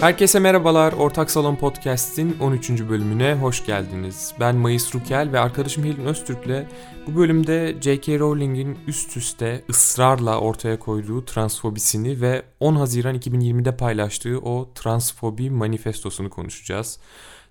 Herkese merhabalar. Ortak Salon Podcast'in 13. bölümüne hoş geldiniz. Ben Mayıs Rukel ve arkadaşım Helin Öztürk'le bu bölümde J.K. Rowling'in üst üste ısrarla ortaya koyduğu transfobisini ve 10 Haziran 2020'de paylaştığı o transfobi manifestosunu konuşacağız.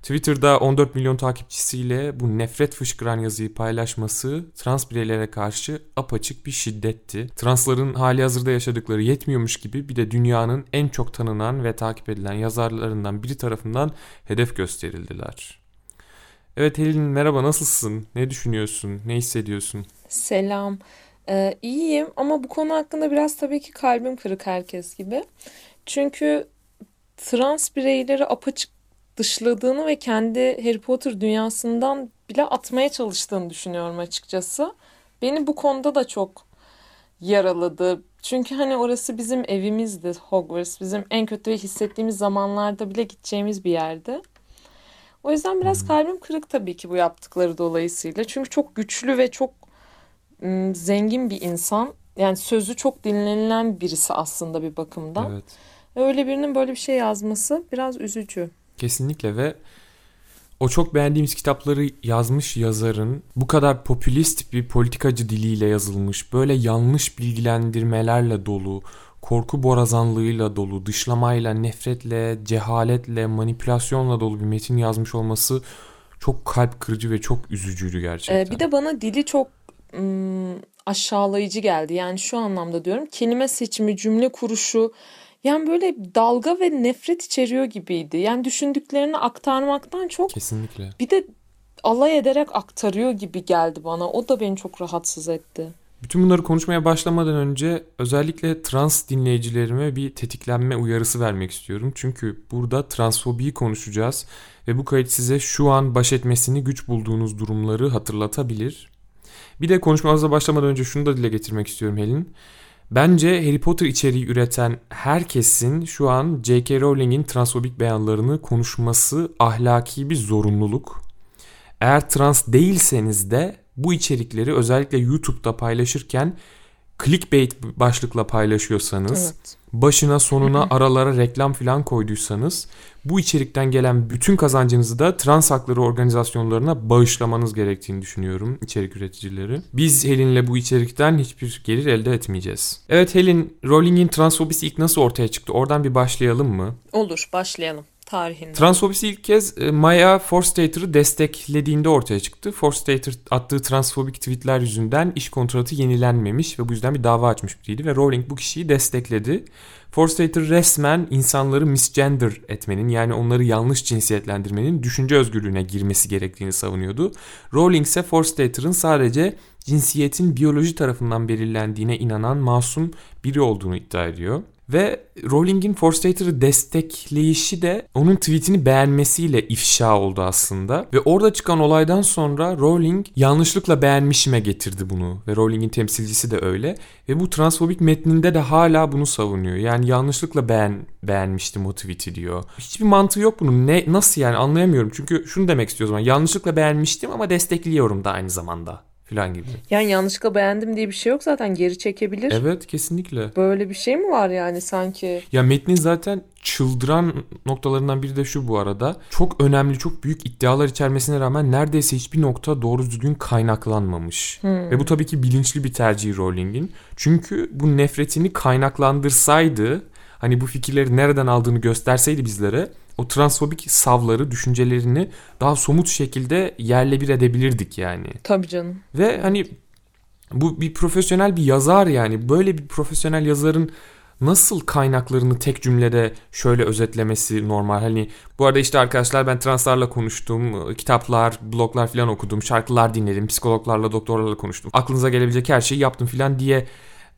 Twitter'da 14 milyon takipçisiyle bu nefret fışkıran yazıyı paylaşması trans bireylere karşı apaçık bir şiddetti. Transların hali hazırda yaşadıkları yetmiyormuş gibi bir de dünyanın en çok tanınan ve takip edilen yazarlarından biri tarafından hedef gösterildiler. Evet Helin merhaba nasılsın? Ne düşünüyorsun? Ne hissediyorsun? Selam. Ee, iyiyim ama bu konu hakkında biraz tabii ki kalbim kırık herkes gibi. Çünkü trans bireyleri apaçık dışladığını ve kendi Harry Potter dünyasından bile atmaya çalıştığını düşünüyorum açıkçası. Beni bu konuda da çok yaraladı. Çünkü hani orası bizim evimizdi Hogwarts. Bizim en kötü hissettiğimiz zamanlarda bile gideceğimiz bir yerdi. O yüzden biraz kalbim kırık tabii ki bu yaptıkları dolayısıyla. Çünkü çok güçlü ve çok zengin bir insan. Yani sözü çok dinlenilen birisi aslında bir bakımdan. Evet. Öyle birinin böyle bir şey yazması biraz üzücü. Kesinlikle ve o çok beğendiğimiz kitapları yazmış yazarın bu kadar popülist bir politikacı diliyle yazılmış, böyle yanlış bilgilendirmelerle dolu, korku borazanlığıyla dolu, dışlamayla, nefretle, cehaletle, manipülasyonla dolu bir metin yazmış olması çok kalp kırıcı ve çok üzücüydü gerçekten. Ee, bir de bana dili çok ım, aşağılayıcı geldi. Yani şu anlamda diyorum kelime seçimi, cümle kuruşu yani böyle dalga ve nefret içeriyor gibiydi. Yani düşündüklerini aktarmaktan çok Kesinlikle. bir de alay ederek aktarıyor gibi geldi bana. O da beni çok rahatsız etti. Bütün bunları konuşmaya başlamadan önce özellikle trans dinleyicilerime bir tetiklenme uyarısı vermek istiyorum. Çünkü burada transfobiyi konuşacağız ve bu kayıt size şu an baş etmesini güç bulduğunuz durumları hatırlatabilir. Bir de konuşmamıza başlamadan önce şunu da dile getirmek istiyorum Helin. Bence Harry Potter içeriği üreten herkesin şu an J.K. Rowling'in transfobik beyanlarını konuşması ahlaki bir zorunluluk. Eğer trans değilseniz de bu içerikleri özellikle YouTube'da paylaşırken clickbait başlıkla paylaşıyorsanız, evet. başına sonuna aralara reklam falan koyduysanız bu içerikten gelen bütün kazancınızı da trans hakları organizasyonlarına bağışlamanız gerektiğini düşünüyorum içerik üreticileri. Biz Helin'le bu içerikten hiçbir gelir elde etmeyeceğiz. Evet Helin, Rowling'in transfobisi ilk nasıl ortaya çıktı? Oradan bir başlayalım mı? Olur, başlayalım tarihinde. Transfobisi ilk kez e, Maya Forstater'ı desteklediğinde ortaya çıktı. Forstater attığı transfobik tweetler yüzünden iş kontratı yenilenmemiş ve bu yüzden bir dava açmış biriydi ve Rowling bu kişiyi destekledi. Forstater resmen insanları misgender etmenin yani onları yanlış cinsiyetlendirmenin düşünce özgürlüğüne girmesi gerektiğini savunuyordu. Rowling ise Forstater'ın sadece cinsiyetin biyoloji tarafından belirlendiğine inanan masum biri olduğunu iddia ediyor. Ve Rowling'in Forstater'ı destekleyişi de onun tweetini beğenmesiyle ifşa oldu aslında. Ve orada çıkan olaydan sonra Rowling yanlışlıkla beğenmişime getirdi bunu. Ve Rowling'in temsilcisi de öyle. Ve bu transfobik metninde de hala bunu savunuyor. Yani yanlışlıkla beğen beğenmiştim o tweet'i diyor. Hiçbir mantığı yok bunun. Ne nasıl yani anlayamıyorum. Çünkü şunu demek istiyor o. Yanlışlıkla beğenmiştim ama destekliyorum da aynı zamanda falan gibi. Yani yanlışlıkla beğendim diye bir şey yok zaten geri çekebilir. Evet kesinlikle. Böyle bir şey mi var yani sanki? Ya metnin zaten çıldıran noktalarından biri de şu bu arada. Çok önemli, çok büyük iddialar içermesine rağmen neredeyse hiçbir nokta doğru düzgün kaynaklanmamış. Hmm. Ve bu tabii ki bilinçli bir tercih Rowling'in. Çünkü bu nefretini kaynaklandırsaydı, hani bu fikirleri nereden aldığını gösterseydi bizlere o transfobik savları, düşüncelerini daha somut şekilde yerle bir edebilirdik yani. Tabii canım. Ve hani bu bir profesyonel bir yazar yani. Böyle bir profesyonel yazarın nasıl kaynaklarını tek cümlede şöyle özetlemesi normal. Hani bu arada işte arkadaşlar ben translarla konuştum, kitaplar, bloglar falan okudum, şarkılar dinledim, psikologlarla, doktorlarla konuştum. Aklınıza gelebilecek her şeyi yaptım falan diye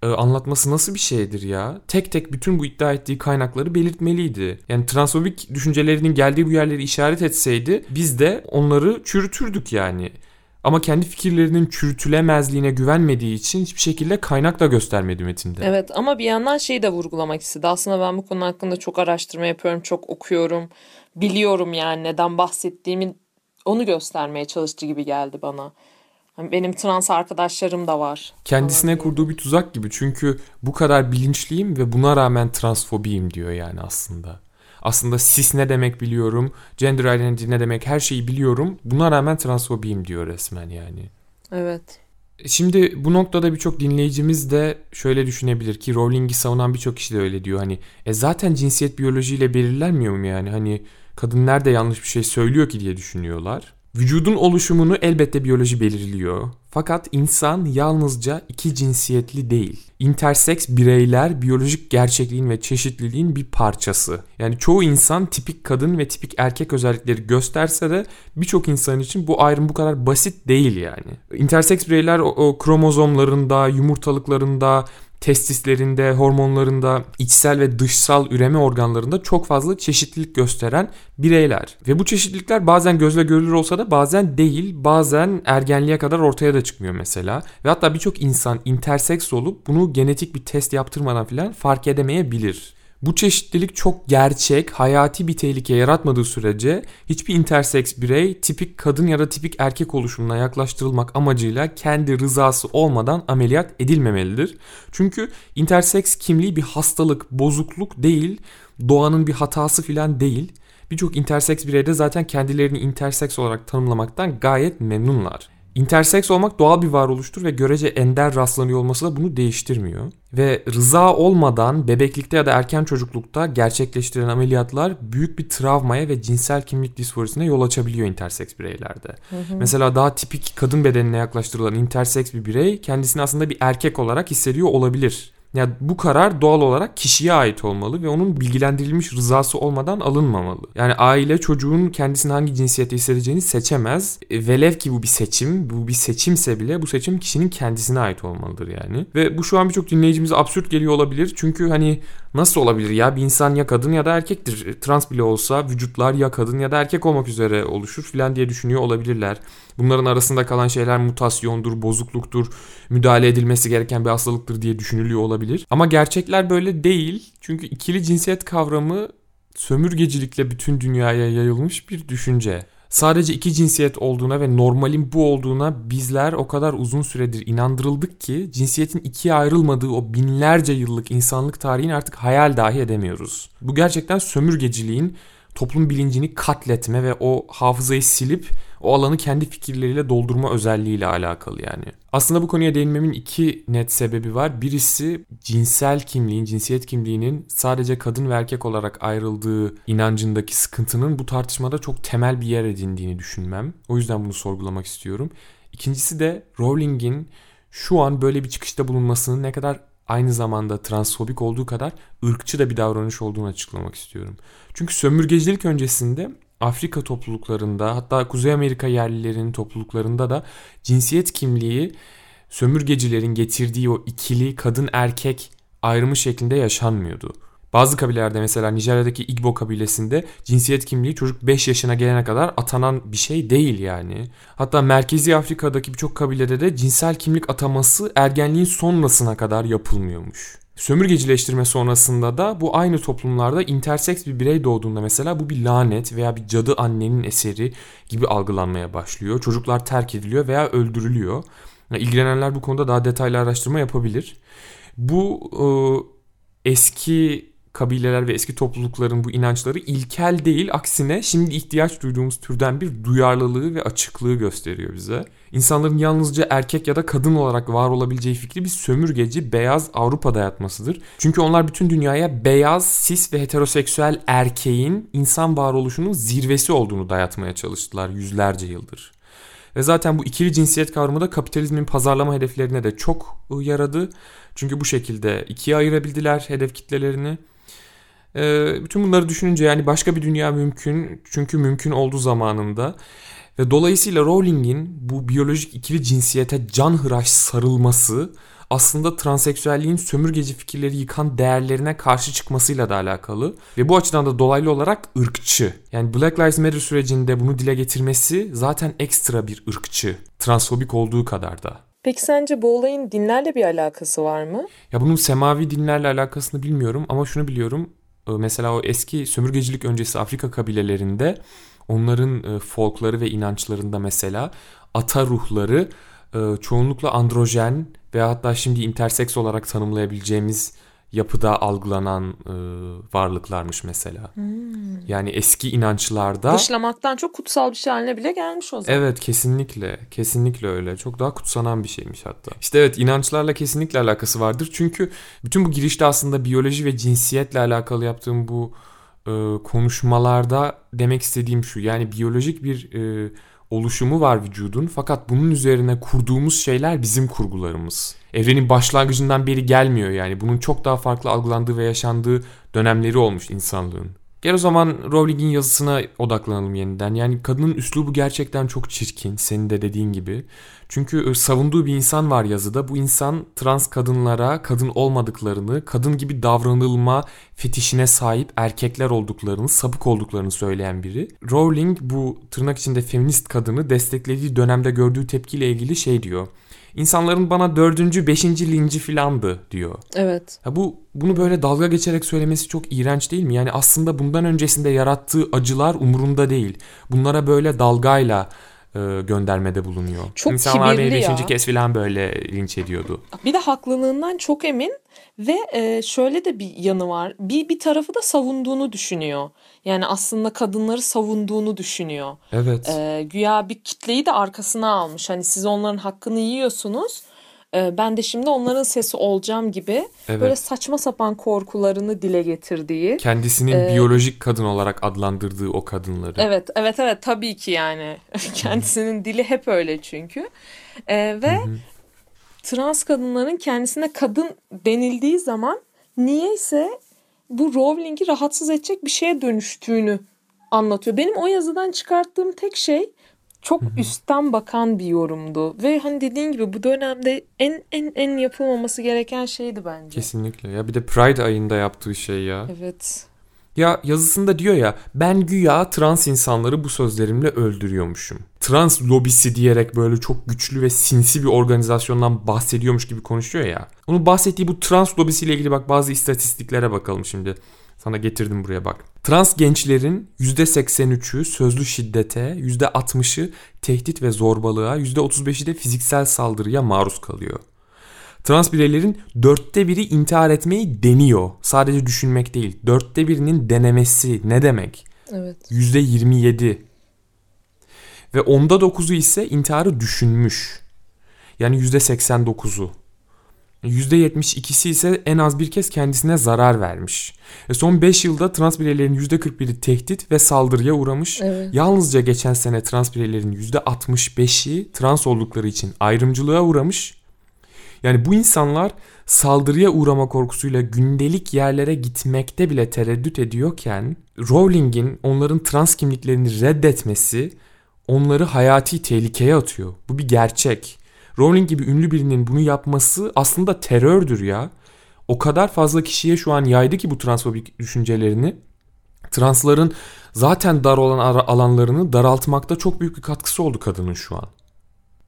e, anlatması nasıl bir şeydir ya? Tek tek bütün bu iddia ettiği kaynakları belirtmeliydi. Yani transfobik düşüncelerinin geldiği bu yerleri işaret etseydi biz de onları çürütürdük yani. Ama kendi fikirlerinin çürütülemezliğine güvenmediği için hiçbir şekilde kaynak da göstermedi metinde. Evet ama bir yandan şeyi de vurgulamak istedi. Aslında ben bu konu hakkında çok araştırma yapıyorum, çok okuyorum. Biliyorum yani neden bahsettiğimi onu göstermeye çalıştı gibi geldi bana. Hani benim trans arkadaşlarım da var. Kendisine kurduğu bir tuzak gibi. Çünkü bu kadar bilinçliyim ve buna rağmen transfobiyim diyor yani aslında. Aslında cis ne demek biliyorum, gender identity ne demek her şeyi biliyorum. Buna rağmen transfobiyim diyor resmen yani. Evet. Şimdi bu noktada birçok dinleyicimiz de şöyle düşünebilir ki Rowling'i savunan birçok kişi de öyle diyor. Hani e zaten cinsiyet biyolojiyle belirlenmiyor mu yani? Hani kadın nerede yanlış bir şey söylüyor ki diye düşünüyorlar. Vücudun oluşumunu elbette biyoloji belirliyor. Fakat insan yalnızca iki cinsiyetli değil. Interseks bireyler biyolojik gerçekliğin ve çeşitliliğin bir parçası. Yani çoğu insan tipik kadın ve tipik erkek özellikleri gösterse de birçok insan için bu ayrım bu kadar basit değil yani. Interseks bireyler o, o kromozomlarında, yumurtalıklarında, testislerinde, hormonlarında, içsel ve dışsal üreme organlarında çok fazla çeşitlilik gösteren bireyler. Ve bu çeşitlilikler bazen gözle görülür olsa da bazen değil, bazen ergenliğe kadar ortaya da çıkmıyor mesela. Ve hatta birçok insan interseks olup bunu genetik bir test yaptırmadan filan fark edemeyebilir. Bu çeşitlilik çok gerçek, hayati bir tehlike yaratmadığı sürece hiçbir interseks birey tipik kadın ya da tipik erkek oluşumuna yaklaştırılmak amacıyla kendi rızası olmadan ameliyat edilmemelidir. Çünkü interseks kimliği bir hastalık, bozukluk değil, doğanın bir hatası filan değil. Birçok interseks birey de zaten kendilerini interseks olarak tanımlamaktan gayet memnunlar. Interseks olmak doğal bir varoluştur ve görece ender rastlanıyor olması da bunu değiştirmiyor. Ve rıza olmadan bebeklikte ya da erken çocuklukta gerçekleştirilen ameliyatlar büyük bir travmaya ve cinsel kimlik disforisine yol açabiliyor interseks bireylerde. Hı hı. Mesela daha tipik kadın bedenine yaklaştırılan interseks bir birey kendisini aslında bir erkek olarak hissediyor olabilir. Yani bu karar doğal olarak kişiye ait olmalı ve onun bilgilendirilmiş rızası olmadan alınmamalı. Yani aile çocuğun kendisini hangi cinsiyete hissedeceğini seçemez. E, velev ki bu bir seçim, bu bir seçimse bile bu seçim kişinin kendisine ait olmalıdır yani. Ve bu şu an birçok dinleyicimize absürt geliyor olabilir. Çünkü hani nasıl olabilir ya bir insan ya kadın ya da erkektir. E, trans bile olsa vücutlar ya kadın ya da erkek olmak üzere oluşur filan diye düşünüyor olabilirler. Bunların arasında kalan şeyler mutasyondur, bozukluktur, müdahale edilmesi gereken bir hastalıktır diye düşünülüyor olabilir. Ama gerçekler böyle değil. Çünkü ikili cinsiyet kavramı sömürgecilikle bütün dünyaya yayılmış bir düşünce. Sadece iki cinsiyet olduğuna ve normalin bu olduğuna bizler o kadar uzun süredir inandırıldık ki cinsiyetin ikiye ayrılmadığı o binlerce yıllık insanlık tarihini artık hayal dahi edemiyoruz. Bu gerçekten sömürgeciliğin toplum bilincini katletme ve o hafızayı silip o alanı kendi fikirleriyle doldurma özelliğiyle alakalı yani. Aslında bu konuya değinmemin iki net sebebi var. Birisi cinsel kimliğin, cinsiyet kimliğinin sadece kadın ve erkek olarak ayrıldığı inancındaki sıkıntının bu tartışmada çok temel bir yer edindiğini düşünmem. O yüzden bunu sorgulamak istiyorum. İkincisi de Rowling'in şu an böyle bir çıkışta bulunmasının ne kadar aynı zamanda transfobik olduğu kadar ırkçı da bir davranış olduğunu açıklamak istiyorum. Çünkü sömürgecilik öncesinde Afrika topluluklarında hatta Kuzey Amerika yerlilerinin topluluklarında da cinsiyet kimliği sömürgecilerin getirdiği o ikili kadın erkek ayrımı şeklinde yaşanmıyordu. Bazı kabilelerde mesela Nijerya'daki Igbo kabilesinde cinsiyet kimliği çocuk 5 yaşına gelene kadar atanan bir şey değil yani. Hatta Merkezi Afrika'daki birçok kabilede de cinsel kimlik ataması ergenliğin sonrasına kadar yapılmıyormuş. Sömürgecileştirme sonrasında da bu aynı toplumlarda interseks bir birey doğduğunda mesela bu bir lanet veya bir cadı annenin eseri gibi algılanmaya başlıyor. Çocuklar terk ediliyor veya öldürülüyor. İlgilenenler bu konuda daha detaylı araştırma yapabilir. Bu e, eski kabileler ve eski toplulukların bu inançları ilkel değil aksine şimdi ihtiyaç duyduğumuz türden bir duyarlılığı ve açıklığı gösteriyor bize. İnsanların yalnızca erkek ya da kadın olarak var olabileceği fikri bir sömürgeci beyaz Avrupa dayatmasıdır. Çünkü onlar bütün dünyaya beyaz, sis ve heteroseksüel erkeğin insan varoluşunun zirvesi olduğunu dayatmaya çalıştılar yüzlerce yıldır. Ve zaten bu ikili cinsiyet kavramı da kapitalizmin pazarlama hedeflerine de çok yaradı. Çünkü bu şekilde ikiye ayırabildiler hedef kitlelerini. Ee, bütün bunları düşününce yani başka bir dünya mümkün. Çünkü mümkün olduğu zamanında. Ve dolayısıyla Rowling'in bu biyolojik ikili cinsiyete canhıraş sarılması aslında transseksüelliğin sömürgeci fikirleri yıkan değerlerine karşı çıkmasıyla da alakalı. Ve bu açıdan da dolaylı olarak ırkçı. Yani Black Lives Matter sürecinde bunu dile getirmesi zaten ekstra bir ırkçı. Transfobik olduğu kadar da. Peki sence bu olayın dinlerle bir alakası var mı? Ya bunun semavi dinlerle alakasını bilmiyorum ama şunu biliyorum. Ee, mesela o eski sömürgecilik öncesi Afrika kabilelerinde onların e, folkları ve inançlarında mesela ata ruhları e, çoğunlukla androjen veya hatta şimdi interseks olarak tanımlayabileceğimiz yapıda algılanan e, varlıklarmış mesela. Hmm. Yani eski inançlarda... Dışlamaktan çok kutsal bir şey haline bile gelmiş o zaman. Evet kesinlikle. Kesinlikle öyle. Çok daha kutsanan bir şeymiş hatta. İşte evet inançlarla kesinlikle alakası vardır. Çünkü bütün bu girişte aslında biyoloji ve cinsiyetle alakalı yaptığım bu e, konuşmalarda demek istediğim şu. Yani biyolojik bir... E, oluşumu var vücudun fakat bunun üzerine kurduğumuz şeyler bizim kurgularımız. Evrenin başlangıcından beri gelmiyor yani. Bunun çok daha farklı algılandığı ve yaşandığı dönemleri olmuş insanlığın. Gel o zaman Rowling'in yazısına odaklanalım yeniden. Yani kadının üslubu gerçekten çok çirkin senin de dediğin gibi. Çünkü e, savunduğu bir insan var yazıda. Bu insan trans kadınlara kadın olmadıklarını, kadın gibi davranılma fetişine sahip erkekler olduklarını, sapık olduklarını söyleyen biri. Rowling bu tırnak içinde feminist kadını desteklediği dönemde gördüğü tepkiyle ilgili şey diyor. İnsanların bana dördüncü, beşinci linci filandı diyor. Evet. Ha bu bunu böyle dalga geçerek söylemesi çok iğrenç değil mi? Yani aslında bundan öncesinde yarattığı acılar umurunda değil. Bunlara böyle dalgayla göndermede bulunuyor. Çok İnsanlar beni beşinci kez falan böyle linç ediyordu. Bir de haklılığından çok emin ve e, şöyle de bir yanı var. Bir bir tarafı da savunduğunu düşünüyor. Yani aslında kadınları savunduğunu düşünüyor. Evet. E, güya bir kitleyi de arkasına almış. Hani siz onların hakkını yiyorsunuz ee, ben de şimdi onların sesi olacağım gibi evet. böyle saçma sapan korkularını dile getirdiği. Kendisinin e, biyolojik kadın olarak adlandırdığı o kadınları. Evet evet evet tabii ki yani kendisinin dili hep öyle çünkü. E, ve Hı-hı. trans kadınların kendisine kadın denildiği zaman niyeyse bu Rowling'i rahatsız edecek bir şeye dönüştüğünü anlatıyor. Benim o yazıdan çıkarttığım tek şey çok üstten bakan bir yorumdu ve hani dediğin gibi bu dönemde en en en yapılmaması gereken şeydi bence. Kesinlikle ya bir de Pride ayında yaptığı şey ya. Evet. Ya yazısında diyor ya ben güya trans insanları bu sözlerimle öldürüyormuşum. Trans lobisi diyerek böyle çok güçlü ve sinsi bir organizasyondan bahsediyormuş gibi konuşuyor ya. Onun bahsettiği bu trans lobisiyle ilgili bak bazı istatistiklere bakalım şimdi. Sana getirdim buraya bak. Trans gençlerin %83'ü sözlü şiddete, %60'ı tehdit ve zorbalığa, %35'i de fiziksel saldırıya maruz kalıyor. Trans bireylerin dörtte biri intihar etmeyi deniyor. Sadece düşünmek değil. Dörtte birinin denemesi ne demek? Evet. %27. Ve onda dokuzu ise intiharı düşünmüş. Yani %89'u. %72'si ise en az bir kez kendisine zarar vermiş. E son 5 yılda trans bireylerin %41'i tehdit ve saldırıya uğramış. Evet. Yalnızca geçen sene trans bireylerin %65'i trans oldukları için ayrımcılığa uğramış. Yani bu insanlar saldırıya uğrama korkusuyla gündelik yerlere gitmekte bile tereddüt ediyorken Rowling'in onların trans kimliklerini reddetmesi onları hayati tehlikeye atıyor. Bu bir gerçek. Rowling gibi ünlü birinin bunu yapması aslında terördür ya. O kadar fazla kişiye şu an yaydı ki bu transfobik düşüncelerini. Transların zaten dar olan alanlarını daraltmakta çok büyük bir katkısı oldu kadının şu an.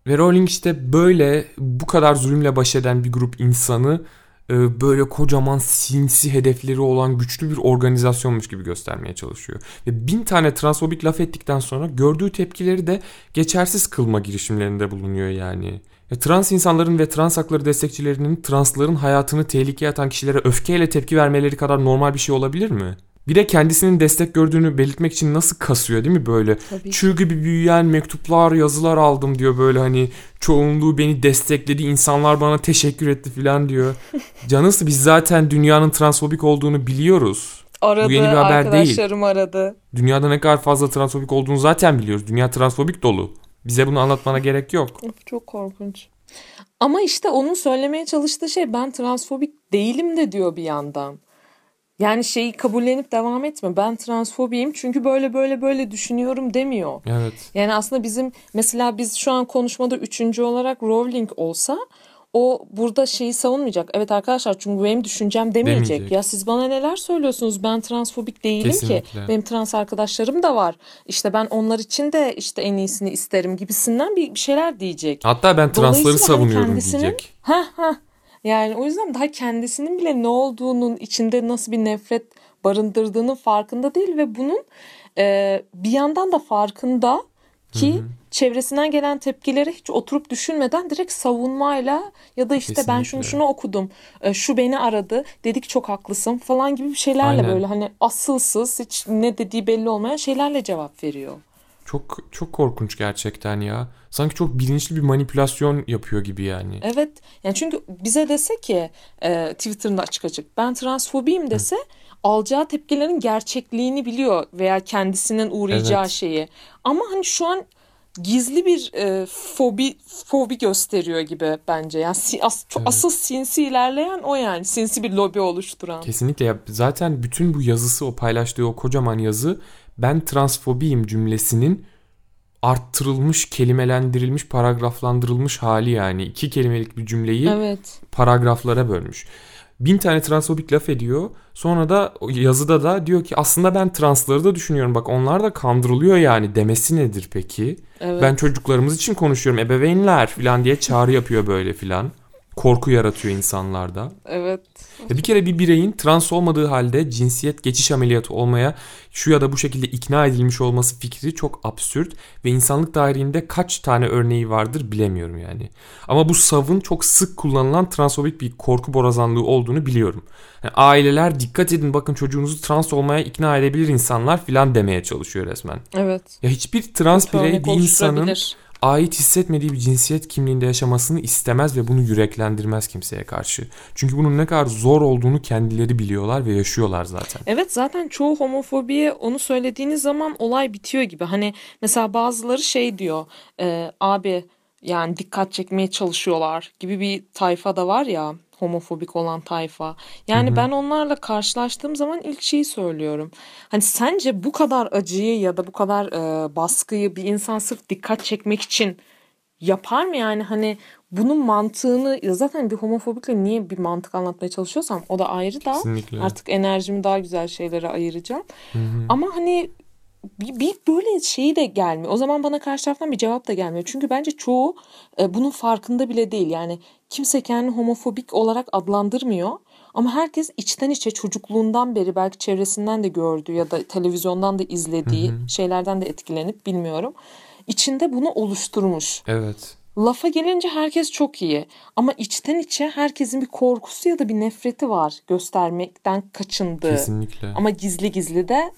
Ve Rowling işte böyle bu kadar zulümle baş eden bir grup insanı e, böyle kocaman sinsi hedefleri olan güçlü bir organizasyonmuş gibi göstermeye çalışıyor. Ve bin tane transfobik laf ettikten sonra gördüğü tepkileri de geçersiz kılma girişimlerinde bulunuyor yani. E, trans insanların ve trans hakları destekçilerinin transların hayatını tehlikeye atan kişilere öfkeyle tepki vermeleri kadar normal bir şey olabilir mi? Bir de kendisinin destek gördüğünü belirtmek için nasıl kasıyor değil mi böyle? Tabii. Çığ gibi büyüyen mektuplar, yazılar aldım diyor böyle hani çoğunluğu beni destekledi, insanlar bana teşekkür etti falan diyor. Canısı biz zaten dünyanın transfobik olduğunu biliyoruz. Aradı, Bu yeni bir haber arkadaşlarım değil. aradı. Dünyada ne kadar fazla transfobik olduğunu zaten biliyoruz. Dünya transfobik dolu. Bize bunu anlatmana gerek yok. Çok korkunç. Ama işte onun söylemeye çalıştığı şey ben transfobik değilim de diyor bir yandan. Yani şeyi kabullenip devam etme. Ben transfobiyim çünkü böyle böyle böyle düşünüyorum demiyor. Evet. Yani aslında bizim mesela biz şu an konuşmada üçüncü olarak Rowling olsa o burada şeyi savunmayacak. Evet arkadaşlar çünkü benim düşüncem demeyecek. demeyecek. Ya siz bana neler söylüyorsunuz? Ben transfobik değilim Kesinlikle. ki. Benim trans arkadaşlarım da var. İşte ben onlar için de işte en iyisini isterim gibisinden bir, şeyler diyecek. Hatta ben transları hani savunuyorum hani diyecek. Ha ha. Yani o yüzden daha kendisinin bile ne olduğunun içinde nasıl bir nefret barındırdığının farkında değil ve bunun e, bir yandan da farkında Ki hı hı. çevresinden gelen tepkileri hiç oturup düşünmeden direkt savunmayla ya da işte Kesinlikle. ben şunu şunu okudum. E, şu beni aradı. Dedik çok haklısın falan gibi bir şeylerle Aynen. böyle hani asılsız hiç ne dediği belli olmayan şeylerle cevap veriyor. Çok çok korkunç gerçekten ya. Sanki çok bilinçli bir manipülasyon yapıyor gibi yani. Evet. Yani çünkü bize dese ki e, Twitter'ında açık açık ben transfobiyim dese Hı. Alacağı tepkilerin gerçekliğini biliyor veya kendisinin uğrayacağı evet. şeyi. Ama hani şu an gizli bir e, fobi fobi gösteriyor gibi bence. Yani as, evet. asıl sinsi ilerleyen o yani. Sinsi bir lobi oluşturan. Kesinlikle ya. Zaten bütün bu yazısı o paylaştığı o kocaman yazı ben transfobiyim cümlesinin arttırılmış, kelimelendirilmiş, paragraflandırılmış hali yani. iki kelimelik bir cümleyi evet. paragraflara bölmüş. Bin tane transfobik laf ediyor. Sonra da yazıda da diyor ki aslında ben transları da düşünüyorum. Bak onlar da kandırılıyor yani demesi nedir peki? Evet. Ben çocuklarımız için konuşuyorum ebeveynler falan diye çağrı yapıyor böyle filan korku yaratıyor insanlarda. Evet. Ya bir kere bir bireyin trans olmadığı halde cinsiyet geçiş ameliyatı olmaya şu ya da bu şekilde ikna edilmiş olması fikri çok absürt ve insanlık tarihinde kaç tane örneği vardır bilemiyorum yani. Ama bu savın çok sık kullanılan transfobik bir korku borazanlığı olduğunu biliyorum. Yani aileler dikkat edin bakın çocuğunuzu trans olmaya ikna edebilir insanlar filan demeye çalışıyor resmen. Evet. Ya hiçbir trans birey bir insanın ait hissetmediği bir cinsiyet kimliğinde yaşamasını istemez ve bunu yüreklendirmez kimseye karşı. Çünkü bunun ne kadar zor olduğunu kendileri biliyorlar ve yaşıyorlar zaten. Evet zaten çoğu homofobiye onu söylediğiniz zaman olay bitiyor gibi. Hani mesela bazıları şey diyor e, abi yani dikkat çekmeye çalışıyorlar gibi bir tayfa da var ya homofobik olan tayfa. Yani Hı-hı. ben onlarla karşılaştığım zaman ilk şeyi söylüyorum. Hani sence bu kadar acıyı ya da bu kadar e, baskıyı bir insan sırf dikkat çekmek için yapar mı yani hani bunun mantığını zaten bir homofobikle niye bir mantık anlatmaya çalışıyorsam o da ayrı da Kesinlikle. artık enerjimi daha güzel şeylere ayıracağım. Hı-hı. Ama hani bir, bir böyle şeyi de gelmiyor. O zaman bana karşı taraftan bir cevap da gelmiyor. Çünkü bence çoğu e, bunun farkında bile değil. Yani kimse kendini homofobik olarak adlandırmıyor. Ama herkes içten içe çocukluğundan beri belki çevresinden de gördüğü ya da televizyondan da izlediği hı hı. şeylerden de etkilenip bilmiyorum. İçinde bunu oluşturmuş. Evet. Lafa gelince herkes çok iyi ama içten içe herkesin bir korkusu ya da bir nefreti var göstermekten kaçındığı. Kesinlikle. Ama gizli gizli de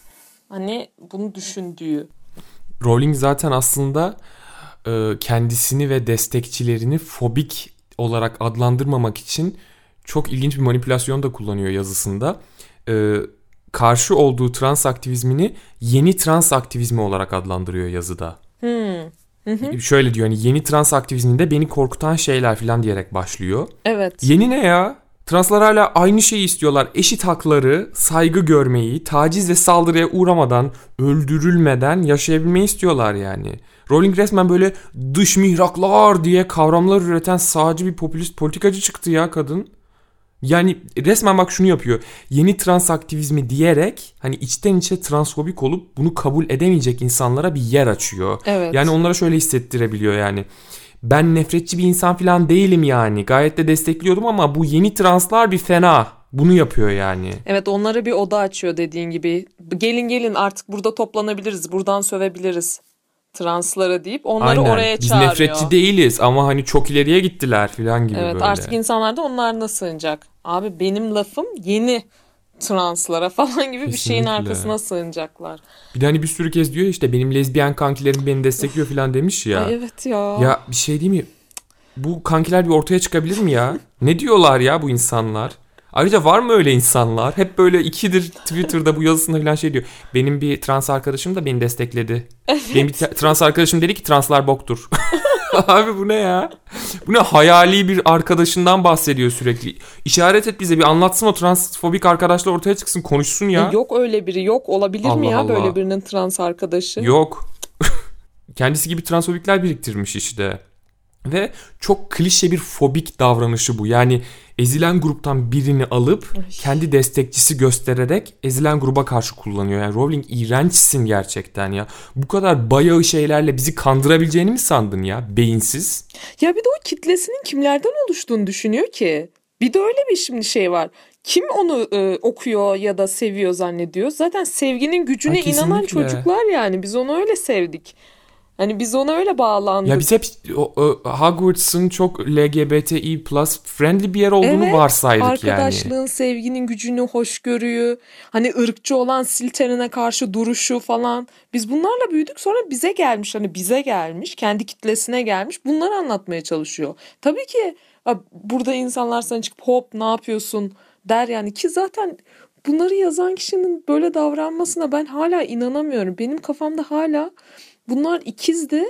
hani bunu düşündüğü. Rowling zaten aslında e, kendisini ve destekçilerini fobik olarak adlandırmamak için çok ilginç bir manipülasyon da kullanıyor yazısında. E, karşı olduğu trans aktivizmini yeni trans aktivizmi olarak adlandırıyor yazıda. Hmm. Hı hı. Şöyle diyor hani yeni trans aktivizminde beni korkutan şeyler falan diyerek başlıyor. Evet. Yeni ne ya? Translar hala aynı şeyi istiyorlar. Eşit hakları, saygı görmeyi, taciz ve saldırıya uğramadan, öldürülmeden yaşayabilmeyi istiyorlar yani. Rowling resmen böyle dış mihraklar diye kavramlar üreten sağcı bir popülist politikacı çıktı ya kadın. Yani resmen bak şunu yapıyor. Yeni trans aktivizmi diyerek hani içten içe transfobik olup bunu kabul edemeyecek insanlara bir yer açıyor. Evet. Yani onlara şöyle hissettirebiliyor yani ben nefretçi bir insan falan değilim yani. Gayet de destekliyordum ama bu yeni translar bir fena. Bunu yapıyor yani. Evet onlara bir oda açıyor dediğin gibi. Gelin gelin artık burada toplanabiliriz. Buradan sövebiliriz translara deyip onları Aynen. oraya çağırıyor. Biz nefretçi değiliz ama hani çok ileriye gittiler falan gibi evet, böyle. Evet artık insanlar da onlarına sığınacak. Abi benim lafım yeni translara falan gibi Kesinlikle. bir şeyin arkasına sığınacaklar. Bir de hani bir sürü kez diyor işte benim lezbiyen kankilerim beni destekliyor falan demiş ya. Ay evet ya. Ya bir şey değil mi? Bu kankiler bir ortaya çıkabilir mi ya? ne diyorlar ya bu insanlar? Ayrıca var mı öyle insanlar? Hep böyle ikidir Twitter'da bu yazısında falan şey diyor. Benim bir trans arkadaşım da beni destekledi. Evet. Benim bir trans arkadaşım dedi ki translar boktur. Abi bu ne ya? Bu ne hayali bir arkadaşından bahsediyor sürekli. İşaret et bize bir anlatsın o transfobik arkadaşlar ortaya çıksın konuşsun ya. Yok öyle biri yok olabilir Allah mi ya Allah. böyle birinin trans arkadaşı? Yok. Kendisi gibi transfobikler biriktirmiş işte. Ve çok klişe bir fobik davranışı bu. Yani ezilen gruptan birini alıp Ay. kendi destekçisi göstererek ezilen gruba karşı kullanıyor. Yani Rowling iğrençsin gerçekten ya. Bu kadar bayağı şeylerle bizi kandırabileceğini mi sandın ya? Beyinsiz. Ya bir de o kitlesinin kimlerden oluştuğunu düşünüyor ki. Bir de öyle bir şimdi şey var. Kim onu e, okuyor ya da seviyor zannediyor. Zaten sevginin gücüne ha, inanan çocuklar yani. Biz onu öyle sevdik. Hani biz ona öyle bağlandık. Ya biz hep o, o, Hogwarts'ın çok LGBTİ plus friendly bir yer olduğunu Evet, varsaydık Arkadaşlığın, yani. sevginin gücünü, hoşgörüyü, hani ırkçı olan Slytherin'e karşı duruşu falan. Biz bunlarla büyüdük sonra bize gelmiş hani bize gelmiş, kendi kitlesine gelmiş bunları anlatmaya çalışıyor. Tabii ki burada insanlar sana çıkıp hop ne yapıyorsun der yani ki zaten bunları yazan kişinin böyle davranmasına ben hala inanamıyorum. Benim kafamda hala bunlar ikizdi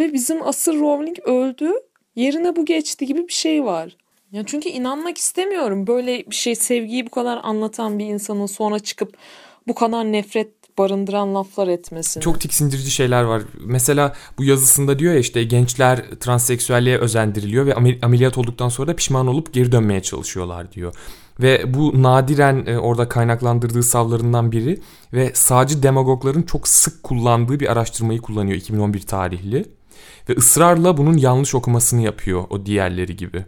ve bizim asır Rowling öldü. Yerine bu geçti gibi bir şey var. Ya çünkü inanmak istemiyorum böyle bir şey sevgiyi bu kadar anlatan bir insanın sonra çıkıp bu kadar nefret barındıran laflar etmesini. Çok tiksindirici şeyler var. Mesela bu yazısında diyor ya işte gençler transseksüelliğe özendiriliyor ve amel- ameliyat olduktan sonra da pişman olup geri dönmeye çalışıyorlar diyor. Ve bu nadiren e, orada kaynaklandırdığı savlarından biri ve sağcı demagogların çok sık kullandığı bir araştırmayı kullanıyor 2011 tarihli. Ve ısrarla bunun yanlış okumasını yapıyor o diğerleri gibi.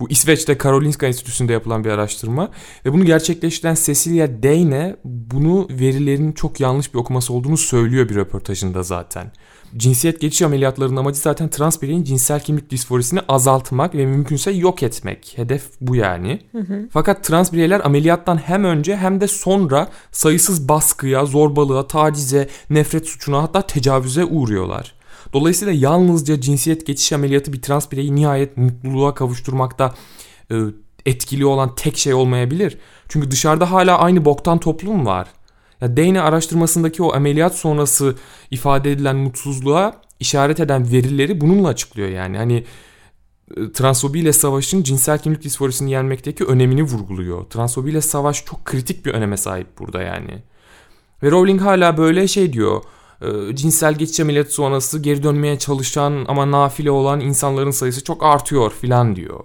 Bu İsveç'te Karolinska Enstitüsü'nde yapılan bir araştırma ve bunu gerçekleştiren Cecilia Dane bunu verilerin çok yanlış bir okuması olduğunu söylüyor bir röportajında zaten. Cinsiyet geçiş ameliyatlarının amacı zaten trans bireyin cinsel kimlik disforisini azaltmak ve mümkünse yok etmek. Hedef bu yani. Fakat trans bireyler ameliyattan hem önce hem de sonra sayısız baskıya, zorbalığa, tacize, nefret suçuna hatta tecavüze uğruyorlar. Dolayısıyla yalnızca cinsiyet geçiş ameliyatı bir trans bireyi nihayet mutluluğa kavuşturmakta e, etkili olan tek şey olmayabilir. Çünkü dışarıda hala aynı boktan toplum var. Ya Dane araştırmasındaki o ameliyat sonrası ifade edilen mutsuzluğa işaret eden verileri bununla açıklıyor yani. Hani e, transfobiyle savaşın cinsel kimlik disforisini yenmekteki önemini vurguluyor. Transfobiyle savaş çok kritik bir öneme sahip burada yani. Ve Rowling hala böyle şey diyor. e, Cinsel geçiş ameliyatı sonrası geri dönmeye çalışan ama nafile olan insanların sayısı çok artıyor filan diyor.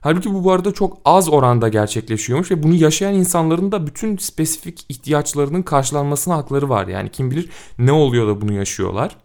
Halbuki bu bu arada çok az oranda gerçekleşiyormuş ve bunu yaşayan insanların da bütün spesifik ihtiyaçlarının karşılanmasına hakları var. Yani kim bilir ne oluyor da bunu yaşıyorlar.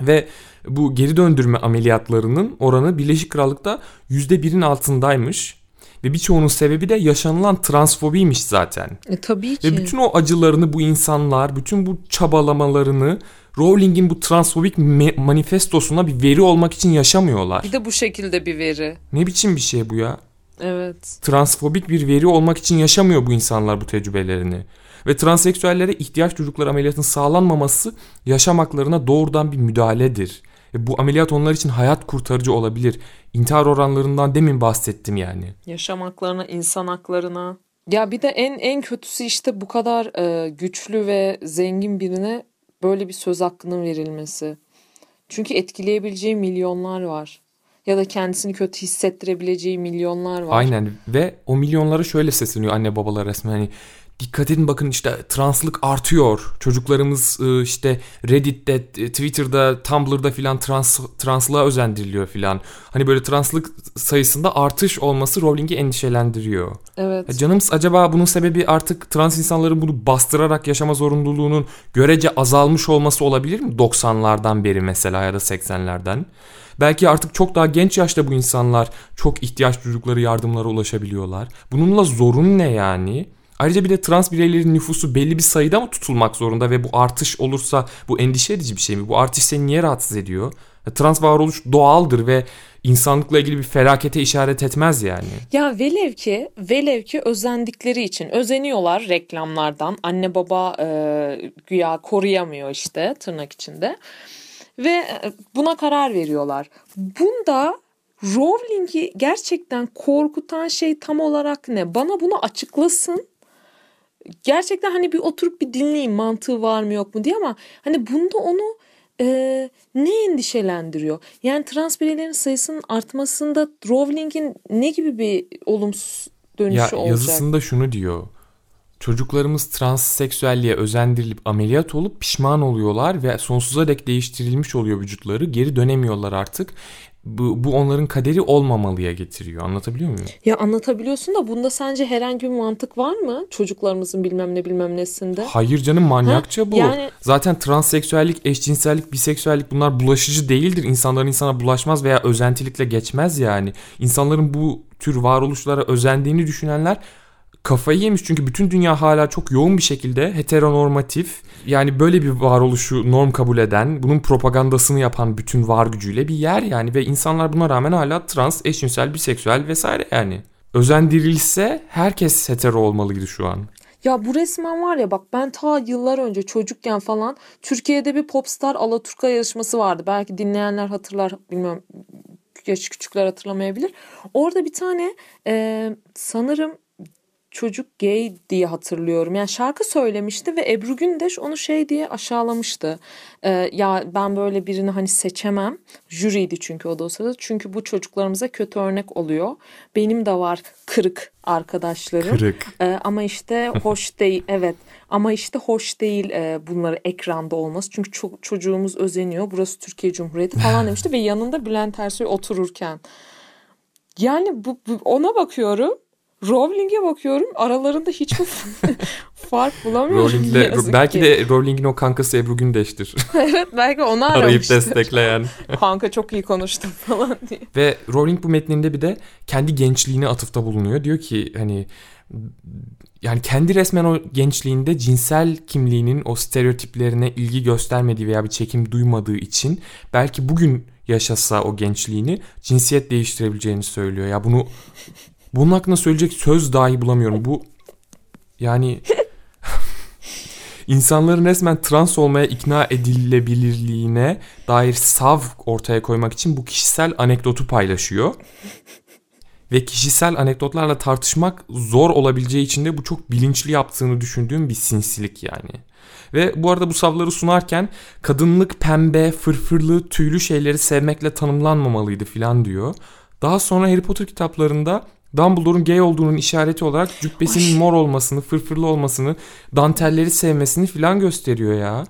Ve bu geri döndürme ameliyatlarının oranı Birleşik Krallık'ta %1'in altındaymış. Ve birçoğunun sebebi de yaşanılan transfobiymiş zaten. E, tabii ki. Ve bütün o acılarını bu insanlar, bütün bu çabalamalarını Rowling'in bu transfobik manifestosuna bir veri olmak için yaşamıyorlar. Bir de bu şekilde bir veri. Ne biçim bir şey bu ya? Evet. Transfobik bir veri olmak için yaşamıyor bu insanlar bu tecrübelerini. Ve transseksüellere ihtiyaç duydukları ameliyatın sağlanmaması yaşam haklarına doğrudan bir müdahaledir. Ve bu ameliyat onlar için hayat kurtarıcı olabilir. İntihar oranlarından demin bahsettim yani. Yaşam haklarına, insan haklarına. Ya bir de en en kötüsü işte bu kadar e, güçlü ve zengin birine böyle bir söz hakkının verilmesi. Çünkü etkileyebileceği milyonlar var. Ya da kendisini kötü hissettirebileceği milyonlar var. Aynen ve o milyonlara şöyle sesleniyor anne babalar resmen hani dikkat edin bakın işte translık artıyor. Çocuklarımız e, işte Reddit'te, e, Twitter'da, Tumblr'da filan trans, translığa özendiriliyor filan. Hani böyle translık sayısında artış olması Rowling'i endişelendiriyor. Evet. Ya Canım acaba bunun sebebi artık trans insanların bunu bastırarak yaşama zorunluluğunun görece azalmış olması olabilir mi? 90'lardan beri mesela ya da 80'lerden. Belki artık çok daha genç yaşta bu insanlar çok ihtiyaç duydukları yardımlara ulaşabiliyorlar. Bununla zorun ne yani? Ayrıca bir de trans bireylerin nüfusu belli bir sayıda mı tutulmak zorunda ve bu artış olursa bu endişe edici bir şey mi? Bu artış seni niye rahatsız ediyor? Trans varoluş doğaldır ve insanlıkla ilgili bir felakete işaret etmez yani. Ya velev ki, velev ki özendikleri için özeniyorlar reklamlardan. Anne baba e, güya koruyamıyor işte tırnak içinde. Ve e, buna karar veriyorlar. Bunda Rowling'i gerçekten korkutan şey tam olarak ne? Bana bunu açıklasın. Gerçekten hani bir oturup bir dinleyeyim mantığı var mı yok mu diye ama hani bunda onu e, ne endişelendiriyor? Yani trans bireylerin sayısının artmasında Rowling'in ne gibi bir olumsuz dönüşü Ya olacak? yazısında şunu diyor. Çocuklarımız transseksüelliğe özendirilip ameliyat olup pişman oluyorlar ve sonsuza dek değiştirilmiş oluyor vücutları. Geri dönemiyorlar artık. Bu, bu onların kaderi olmamalıya getiriyor. Anlatabiliyor muyum? Ya anlatabiliyorsun da bunda sence herhangi bir mantık var mı? Çocuklarımızın bilmem ne bilmem nesinde. Hayır canım manyakça Ha, bu. yani- Zaten transseksüellik, eşcinsellik, biseksüellik bunlar bulaşıcı değildir. İnsanların insana bulaşmaz veya özentilikle geçmez yani. İnsanların bu tür varoluşlara özendiğini düşünenler kafayı yemiş çünkü bütün dünya hala çok yoğun bir şekilde heteronormatif yani böyle bir varoluşu norm kabul eden bunun propagandasını yapan bütün var gücüyle bir yer yani ve insanlar buna rağmen hala trans, eşcinsel, biseksüel vesaire yani. Özendirilse herkes hetero olmalıydı şu an. Ya bu resmen var ya bak ben ta yıllar önce çocukken falan Türkiye'de bir popstar Alaturka yarışması vardı. Belki dinleyenler hatırlar bilmiyorum yaş küçükler hatırlamayabilir. Orada bir tane e, sanırım çocuk gay diye hatırlıyorum. Yani şarkı söylemişti ve Ebru Gündeş onu şey diye aşağılamıştı. Ee, ya ben böyle birini hani seçemem. Jüriydi çünkü o da o sırada. Çünkü bu çocuklarımıza kötü örnek oluyor. Benim de var kırık arkadaşlarım. Kırık. Ee, ama işte hoş değil. Evet. Ama işte hoş değil e, bunları ekranda olması. Çünkü çok çocuğumuz özeniyor. Burası Türkiye Cumhuriyeti falan demişti ve yanında Bülent Ersoy otururken. Yani bu, bu ona bakıyorum Rowling'e bakıyorum aralarında hiçbir fark bulamıyorum. Rowling'le, belki ki. de Rowling'in o kankası Ebru Gündeş'tir. evet belki onu aramıştır. Arayıp destekleyen. Kanka çok iyi konuştun falan diye. Ve Rowling bu metninde bir de kendi gençliğine atıfta bulunuyor. Diyor ki hani yani kendi resmen o gençliğinde cinsel kimliğinin o stereotiplerine ilgi göstermediği veya bir çekim duymadığı için belki bugün yaşasa o gençliğini cinsiyet değiştirebileceğini söylüyor. Ya bunu bunun hakkında söyleyecek söz dahi bulamıyorum. Bu yani insanların resmen trans olmaya ikna edilebilirliğine dair sav ortaya koymak için bu kişisel anekdotu paylaşıyor. Ve kişisel anekdotlarla tartışmak zor olabileceği için de bu çok bilinçli yaptığını düşündüğüm bir sinsilik yani. Ve bu arada bu savları sunarken kadınlık pembe, fırfırlı, tüylü şeyleri sevmekle tanımlanmamalıydı filan diyor. Daha sonra Harry Potter kitaplarında Dumbledore'un gay olduğunun işareti olarak cübbesinin Ay. mor olmasını, fırfırlı olmasını, dantelleri sevmesini filan gösteriyor ya.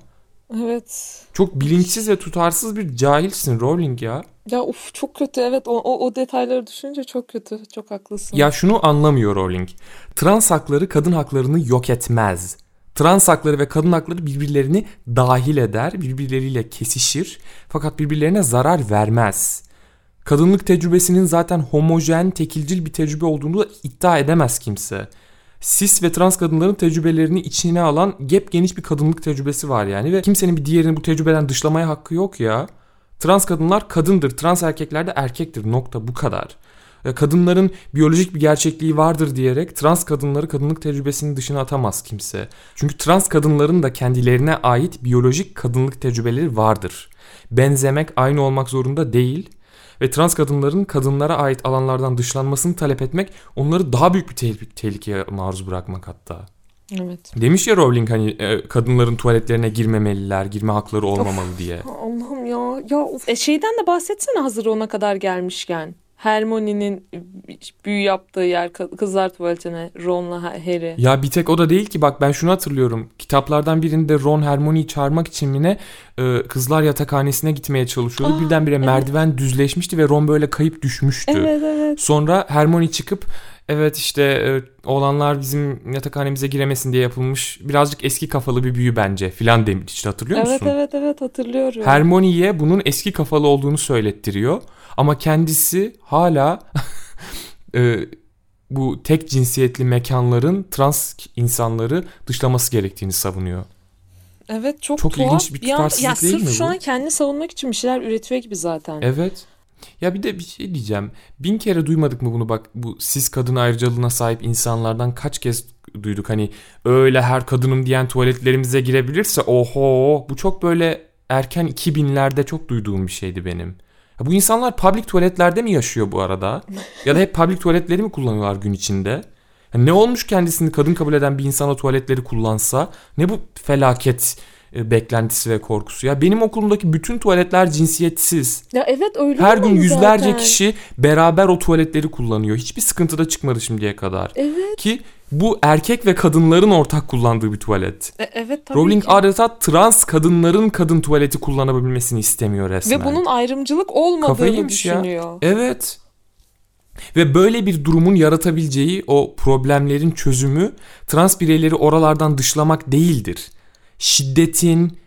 Evet. Çok bilinçsiz ve tutarsız bir cahilsin Rowling ya. Ya uf çok kötü evet o, o, o detayları düşünce çok kötü çok haklısın. Ya şunu anlamıyor Rowling. Trans hakları kadın haklarını yok etmez. Trans hakları ve kadın hakları birbirlerini dahil eder, birbirleriyle kesişir fakat birbirlerine zarar vermez kadınlık tecrübesinin zaten homojen, tekilcil bir tecrübe olduğunu da iddia edemez kimse. Cis ve trans kadınların tecrübelerini içine alan gep geniş bir kadınlık tecrübesi var yani ve kimsenin bir diğerini bu tecrübeden dışlamaya hakkı yok ya. Trans kadınlar kadındır, trans erkekler de erkektir. Nokta bu kadar. Kadınların biyolojik bir gerçekliği vardır diyerek trans kadınları kadınlık tecrübesinin dışına atamaz kimse. Çünkü trans kadınların da kendilerine ait biyolojik kadınlık tecrübeleri vardır. Benzemek aynı olmak zorunda değil ve trans kadınların kadınlara ait alanlardan dışlanmasını talep etmek onları daha büyük bir te- tehlikeye maruz bırakmak hatta. Evet. Demiş ya Rowling hani e, kadınların tuvaletlerine girmemeliler, girme hakları olmamalı of, diye. Allah'ım ya. Ya of. E şeyden de bahsetsene hazır ona kadar gelmişken. Hermione'nin büyü yaptığı yer kızlar tuvaletine Ron'la Harry. Ya bir tek o da değil ki bak ben şunu hatırlıyorum. Kitaplardan birinde Ron Hermione'yi çağırmak için mi ne e, kızlar yatakhanesine gitmeye çalışıyordu. Aa, Birdenbire evet. merdiven düzleşmişti ve Ron böyle kayıp düşmüştü. Evet evet. Sonra Hermione çıkıp evet işte e, oğlanlar bizim yatakhanemize giremesin diye yapılmış birazcık eski kafalı bir büyü bence filan demiş hatırlıyor musun? Evet evet evet hatırlıyorum. Hermione'ye bunun eski kafalı olduğunu söylettiriyor. Ama kendisi hala e, bu tek cinsiyetli mekanların trans insanları dışlaması gerektiğini savunuyor. Evet çok, çok tuhaf. ilginç bir tutarsızlık ya, ya değil mi bu? Sırf şu an kendini savunmak için bir şeyler üretiyor gibi zaten. Evet. Ya bir de bir şey diyeceğim. Bin kere duymadık mı bunu bak bu siz kadın ayrıcalığına sahip insanlardan kaç kez duyduk hani öyle her kadınım diyen tuvaletlerimize girebilirse oho bu çok böyle erken 2000'lerde çok duyduğum bir şeydi benim. Ya bu insanlar public tuvaletlerde mi yaşıyor bu arada? ya da hep public tuvaletleri mi kullanıyorlar gün içinde? Ya ne olmuş kendisini kadın kabul eden bir insan o tuvaletleri kullansa? Ne bu felaket beklentisi ve korkusu. Ya benim okulumdaki bütün tuvaletler cinsiyetsiz. Ya evet öyle Her gün yüzlerce zaten. kişi beraber o tuvaletleri kullanıyor. Hiçbir sıkıntı da çıkmadı şimdiye kadar. Evet. Ki bu erkek ve kadınların ortak kullandığı bir tuvalet. E, evet tabii Rowling ki. adeta trans kadınların kadın tuvaleti kullanabilmesini istemiyor resmen. Ve bunun ayrımcılık olmadığını düşünüyor. Ya. Evet. Ve böyle bir durumun yaratabileceği o problemlerin çözümü trans bireyleri oralardan dışlamak değildir. Şiddetin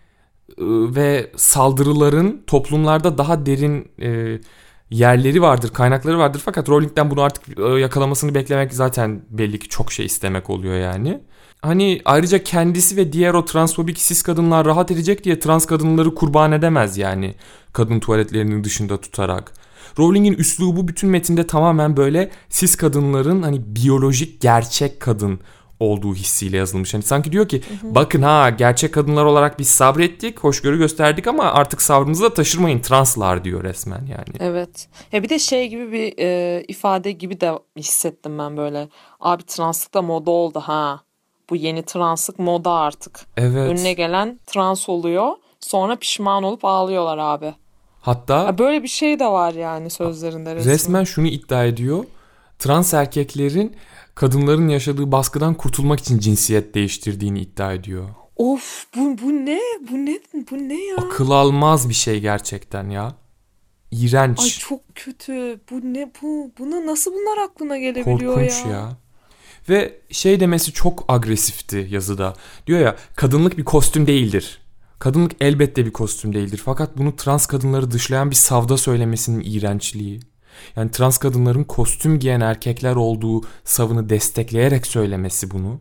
ıı, ve saldırıların toplumlarda daha derin e, yerleri vardır, kaynakları vardır. Fakat Rowling'den bunu artık e, yakalamasını beklemek zaten belli ki çok şey istemek oluyor yani. Hani ayrıca kendisi ve diğer o transfobik cis kadınlar rahat edecek diye trans kadınları kurban edemez yani. Kadın tuvaletlerinin dışında tutarak. Rowling'in üslubu bütün metinde tamamen böyle cis kadınların hani biyolojik gerçek kadın olduğu hissiyle yazılmış. Hani sanki diyor ki hı hı. bakın ha gerçek kadınlar olarak biz sabrettik, hoşgörü gösterdik ama artık sabrınızı da taşırmayın translar diyor resmen yani. Evet. Ya bir de şey gibi bir e, ifade gibi de hissettim ben böyle. Abi translık da moda oldu ha. Bu yeni translık moda artık. Evet. Önüne gelen trans oluyor. Sonra pişman olup ağlıyorlar abi. Hatta ya böyle bir şey de var yani sözlerinde resmen. Resmen şunu iddia ediyor. Trans erkeklerin kadınların yaşadığı baskıdan kurtulmak için cinsiyet değiştirdiğini iddia ediyor. Of bu, bu ne? Bu ne? Bu ne ya? Akıl almaz bir şey gerçekten ya. İğrenç. Ay çok kötü. Bu ne? Bu buna nasıl bunlar aklına gelebiliyor Korkunç ya? Korkunç ya. Ve şey demesi çok agresifti yazıda. Diyor ya kadınlık bir kostüm değildir. Kadınlık elbette bir kostüm değildir. Fakat bunu trans kadınları dışlayan bir savda söylemesinin iğrençliği. Yani trans kadınların kostüm giyen erkekler olduğu savını destekleyerek söylemesi bunu.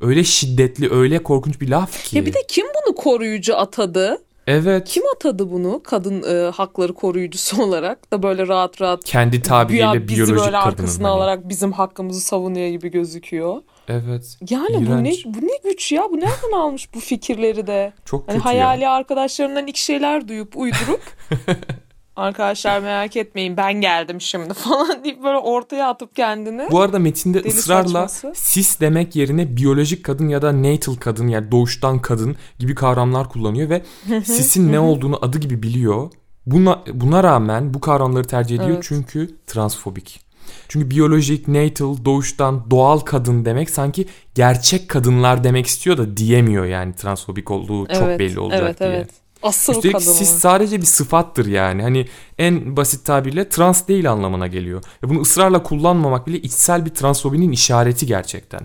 Öyle şiddetli, öyle korkunç bir laf ki. Ya bir de kim bunu koruyucu atadı? Evet. Kim atadı bunu kadın e, hakları koruyucusu olarak da böyle rahat rahat kendi tabiriyle bizi biyolojik böyle arkasına hani. alarak bizim hakkımızı savunuyor gibi gözüküyor. Evet. Yani iğrenç. bu ne bu ne güç ya? Bu nereden almış bu fikirleri de? Çok hani kötü hayali ya. arkadaşlarından ilk şeyler duyup uydurup Arkadaşlar merak etmeyin ben geldim şimdi falan deyip böyle ortaya atıp kendini. Bu arada metinde ısrarla saçması. cis demek yerine biyolojik kadın ya da natal kadın yani doğuştan kadın gibi kavramlar kullanıyor ve cis'in ne olduğunu adı gibi biliyor. Buna, buna rağmen bu kavramları tercih ediyor evet. çünkü transfobik. Çünkü biyolojik, natal, doğuştan, doğal kadın demek sanki gerçek kadınlar demek istiyor da diyemiyor yani transfobik olduğu evet, çok belli olacak evet, diye. Evet. Asıl Üstelik kadını. sis sadece bir sıfattır yani. Hani en basit tabirle trans değil anlamına geliyor. Ve bunu ısrarla kullanmamak bile içsel bir transfobinin işareti gerçekten.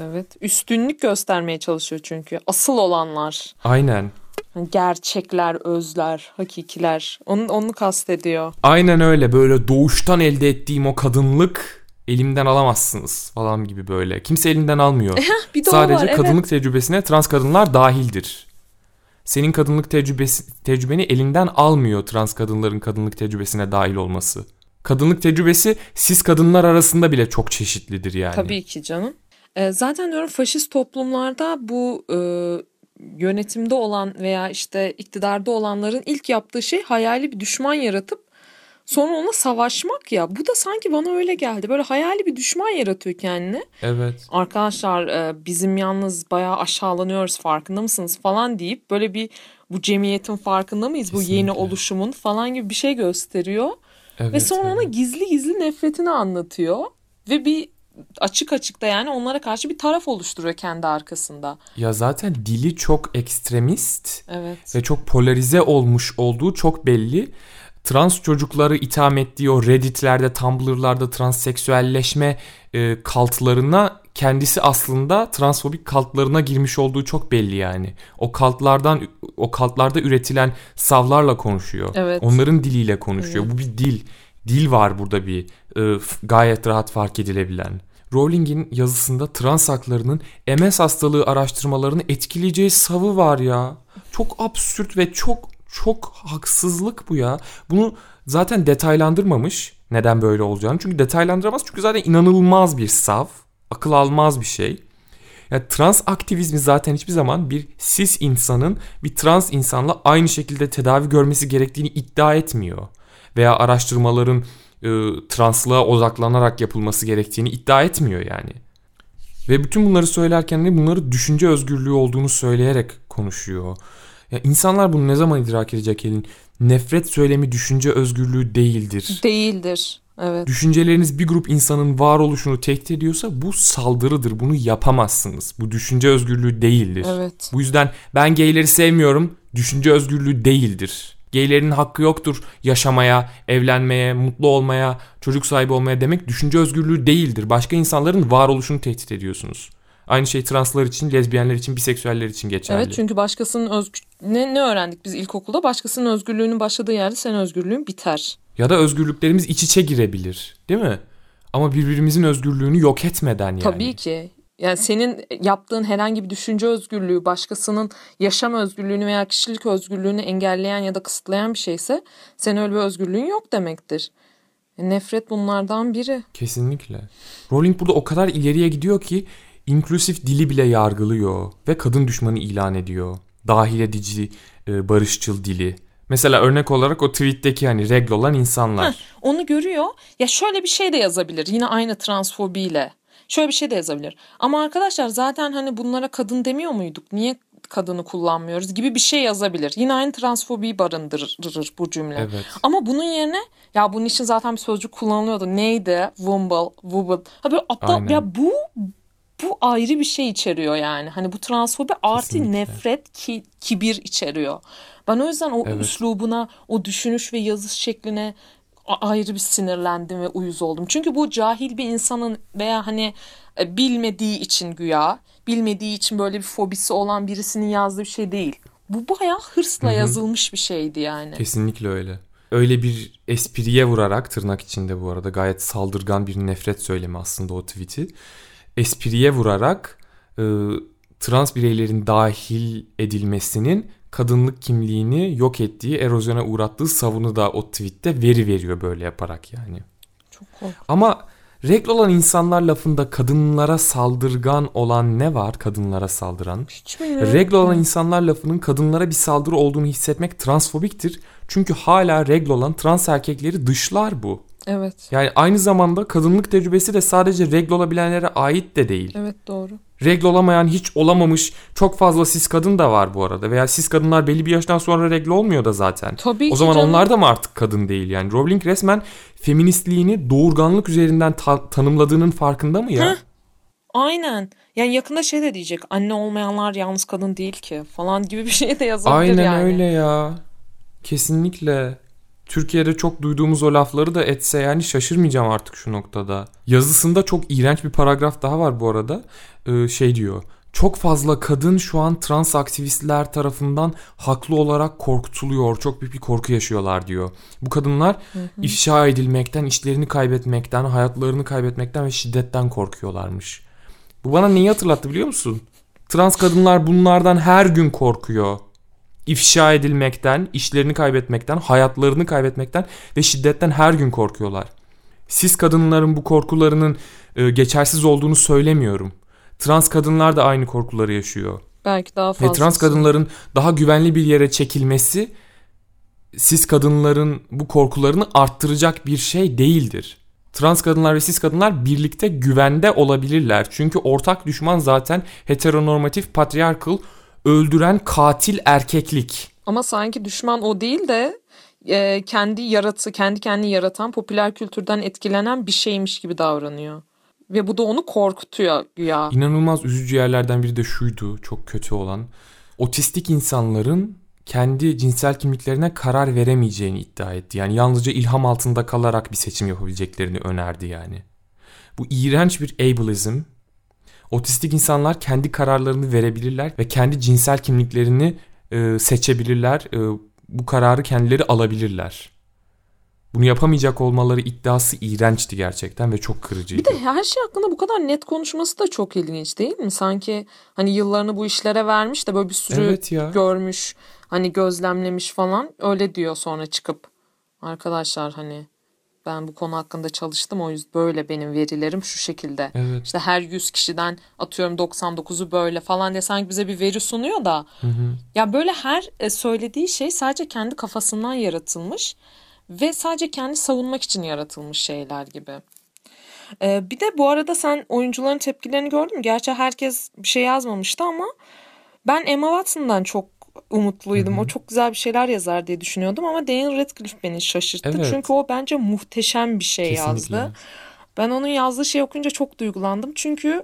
Evet. Üstünlük göstermeye çalışıyor çünkü. Asıl olanlar. Aynen. Hani gerçekler, özler, hakikiler. Onu, onu kastediyor. Aynen öyle. Böyle doğuştan elde ettiğim o kadınlık elimden alamazsınız falan gibi böyle. Kimse elinden almıyor. bir de Sadece var, kadınlık evet. tecrübesine trans kadınlar dahildir senin kadınlık tecrübesi, tecrübeni elinden almıyor trans kadınların kadınlık tecrübesine dahil olması. Kadınlık tecrübesi siz kadınlar arasında bile çok çeşitlidir yani. Tabii ki canım. E, zaten diyorum faşist toplumlarda bu e, yönetimde olan veya işte iktidarda olanların ilk yaptığı şey hayali bir düşman yaratıp Sonra ona savaşmak ya. Bu da sanki bana öyle geldi. Böyle hayali bir düşman yaratıyor kendine. Evet. Arkadaşlar e, bizim yalnız bayağı aşağılanıyoruz farkında mısınız falan deyip böyle bir bu cemiyetin farkında mıyız? Kesinlikle. Bu yeni oluşumun falan gibi bir şey gösteriyor. Evet, Ve sonra evet. ona gizli gizli nefretini anlatıyor. Ve bir açık açık da yani onlara karşı bir taraf oluşturuyor kendi arkasında. Ya zaten dili çok ekstremist evet. ve çok polarize olmuş olduğu çok belli trans çocukları itham ettiği o Reddit'lerde, Tumblr'larda transseksüelleşme e, kaltlarına kendisi aslında transfobik kaltlarına girmiş olduğu çok belli yani. O kaltlardan o kaltlarda üretilen savlarla konuşuyor. Evet. Onların diliyle konuşuyor. Evet. Bu bir dil. Dil var burada bir e, gayet rahat fark edilebilen. Rowling'in yazısında trans haklarının MS hastalığı araştırmalarını etkileyeceği savı var ya. Çok absürt ve çok çok haksızlık bu ya. Bunu zaten detaylandırmamış neden böyle olacağını. Çünkü detaylandıramaz çünkü zaten inanılmaz bir sav. Akıl almaz bir şey. Yani trans aktivizmi zaten hiçbir zaman bir cis insanın bir trans insanla aynı şekilde tedavi görmesi gerektiğini iddia etmiyor. Veya araştırmaların e, translığa odaklanarak yapılması gerektiğini iddia etmiyor yani. Ve bütün bunları söylerken de bunları düşünce özgürlüğü olduğunu söyleyerek konuşuyor. Ya insanlar bunu ne zaman idrak edecek Elin? Nefret söylemi düşünce özgürlüğü değildir. Değildir. Evet. Düşünceleriniz bir grup insanın varoluşunu tehdit ediyorsa bu saldırıdır. Bunu yapamazsınız. Bu düşünce özgürlüğü değildir. Evet. Bu yüzden ben gayleri sevmiyorum. Düşünce özgürlüğü değildir. Gaylerin hakkı yoktur yaşamaya, evlenmeye, mutlu olmaya, çocuk sahibi olmaya demek düşünce özgürlüğü değildir. Başka insanların varoluşunu tehdit ediyorsunuz. Aynı şey translar için, lezbiyenler için, biseksüeller için geçerli. Evet çünkü başkasının özgür... Ne, ne öğrendik biz ilkokulda? Başkasının özgürlüğünün başladığı yerde senin özgürlüğün biter. Ya da özgürlüklerimiz iç içe girebilir değil mi? Ama birbirimizin özgürlüğünü yok etmeden yani. Tabii ki. Yani senin yaptığın herhangi bir düşünce özgürlüğü başkasının yaşam özgürlüğünü veya kişilik özgürlüğünü engelleyen ya da kısıtlayan bir şeyse senin öyle bir özgürlüğün yok demektir. Nefret bunlardan biri. Kesinlikle. Rowling burada o kadar ileriye gidiyor ki inklusif dili bile yargılıyor ve kadın düşmanı ilan ediyor. Dahil edici, e, barışçıl dili. Mesela örnek olarak o tweetteki hani regl olan insanlar. Heh, onu görüyor. Ya şöyle bir şey de yazabilir. Yine aynı transfobiyle. Şöyle bir şey de yazabilir. Ama arkadaşlar zaten hani bunlara kadın demiyor muyduk? Niye kadını kullanmıyoruz gibi bir şey yazabilir. Yine aynı transfobiyi barındırır bu cümle. Evet. Ama bunun yerine ya bunun için zaten bir sözcük kullanılıyordu. Neydi? Wumble, wubble. Ha böyle aptal, Aynen. ya bu bu ayrı bir şey içeriyor yani. Hani bu transfobi artı Kesinlikle. nefret ki kibir içeriyor. Ben o yüzden o Evet. üslubuna, o düşünüş ve yazış şekline ayrı bir sinirlendim ve uyuz oldum. Çünkü bu cahil bir insanın veya hani e, bilmediği için güya, bilmediği için böyle bir fobisi olan birisinin yazdığı bir şey değil. Bu bayağı hırsla yazılmış bir şeydi yani. Kesinlikle öyle. Öyle bir espriye vurarak tırnak içinde bu arada gayet saldırgan bir nefret söylemi aslında o tweet'i. Espriye vurarak e, trans bireylerin dahil edilmesinin kadınlık kimliğini yok ettiği, erozyona uğrattığı savunu da o tweette veri veriyor böyle yaparak yani. Çok korkunç. Ama regl olan insanlar lafında kadınlara saldırgan olan ne var kadınlara saldıran? Hiç. Regl olan insanlar lafının kadınlara bir saldırı olduğunu hissetmek transfobiktir. Çünkü hala regl olan trans erkekleri dışlar bu. Evet. Yani aynı zamanda kadınlık tecrübesi de sadece regl olabilenlere ait de değil. Evet doğru. Regl olamayan hiç olamamış çok fazla cis kadın da var bu arada. Veya cis kadınlar belli bir yaştan sonra regl olmuyor da zaten. Tabii o zaman canım. onlar da mı artık kadın değil yani? Rowling resmen feministliğini doğurganlık üzerinden ta- tanımladığının farkında mı ya? Heh. Aynen. Yani yakında şey de diyecek. Anne olmayanlar yalnız kadın değil ki falan gibi bir şey de yazabilir Aynen yani. öyle ya. Kesinlikle. Türkiye'de çok duyduğumuz o lafları da etse yani şaşırmayacağım artık şu noktada. Yazısında çok iğrenç bir paragraf daha var bu arada. Ee, şey diyor. Çok fazla kadın şu an trans aktivistler tarafından haklı olarak korkutuluyor. Çok büyük bir korku yaşıyorlar diyor. Bu kadınlar ifşa edilmekten, işlerini kaybetmekten, hayatlarını kaybetmekten ve şiddetten korkuyorlarmış. Bu bana neyi hatırlattı biliyor musun? Trans kadınlar bunlardan her gün korkuyor. İfşa edilmekten, işlerini kaybetmekten, hayatlarını kaybetmekten ve şiddetten her gün korkuyorlar. Siz kadınların bu korkularının e, geçersiz olduğunu söylemiyorum. Trans kadınlar da aynı korkuları yaşıyor. Belki daha fazla. Ve trans kadınların daha güvenli bir yere çekilmesi siz kadınların bu korkularını arttıracak bir şey değildir. Trans kadınlar ve cis kadınlar birlikte güvende olabilirler. Çünkü ortak düşman zaten heteronormatif, patriarkal, öldüren katil erkeklik. Ama sanki düşman o değil de e, kendi yaratı, kendi kendini yaratan popüler kültürden etkilenen bir şeymiş gibi davranıyor. Ve bu da onu korkutuyor güya. İnanılmaz üzücü yerlerden biri de şuydu, çok kötü olan. Otistik insanların kendi cinsel kimliklerine karar veremeyeceğini iddia etti. Yani yalnızca ilham altında kalarak bir seçim yapabileceklerini önerdi yani. Bu iğrenç bir ableizm. Otistik insanlar kendi kararlarını verebilirler ve kendi cinsel kimliklerini e, seçebilirler. E, bu kararı kendileri alabilirler. Bunu yapamayacak olmaları iddiası iğrençti gerçekten ve çok kırıcıydı. Bir de her şey hakkında bu kadar net konuşması da çok ilginç değil mi? Sanki hani yıllarını bu işlere vermiş de böyle bir sürü Evet ya. görmüş, hani gözlemlemiş falan. Öyle diyor sonra çıkıp. Arkadaşlar hani ben bu konu hakkında çalıştım o yüzden böyle benim verilerim şu şekilde. Evet. İşte her 100 kişiden atıyorum 99'u böyle falan diye sanki bize bir veri sunuyor da. Ya böyle her e, söylediği şey sadece kendi kafasından yaratılmış ve sadece kendi savunmak için yaratılmış şeyler gibi. Ee, bir de bu arada sen oyuncuların tepkilerini gördün mü? Gerçi herkes bir şey yazmamıştı ama ben Emma Watson'dan çok umutluydum. O çok güzel bir şeyler yazar diye düşünüyordum ama Daniel Radcliffe beni şaşırttı. Evet. Çünkü o bence muhteşem bir şey Kesinlikle. yazdı. Ben onun yazdığı şeyi okuyunca çok duygulandım. Çünkü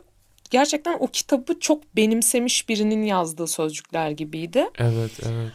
gerçekten o kitabı çok benimsemiş birinin yazdığı sözcükler gibiydi. Evet, evet.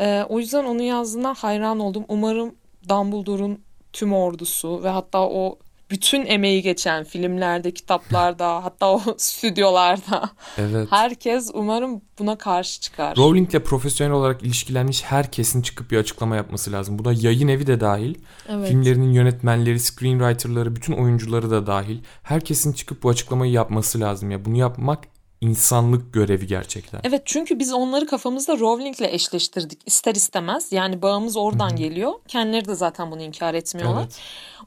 Ee, o yüzden onun yazdığına hayran oldum. Umarım Dumbledore'un tüm ordusu ve hatta o bütün emeği geçen filmlerde, kitaplarda, hatta o stüdyolarda. Evet. Herkes umarım buna karşı çıkar. Rowling'le profesyonel olarak ilişkilenmiş herkesin çıkıp bir açıklama yapması lazım. Bu da yayın evi de dahil. Evet. Filmlerinin yönetmenleri, screenwriterları, bütün oyuncuları da dahil. Herkesin çıkıp bu açıklamayı yapması lazım ya. Bunu yapmak insanlık görevi gerçekten. Evet çünkü biz onları kafamızda Rowling'le eşleştirdik ister istemez. Yani bağımız oradan geliyor. Kendileri de zaten bunu inkar etmiyorlar. Evet.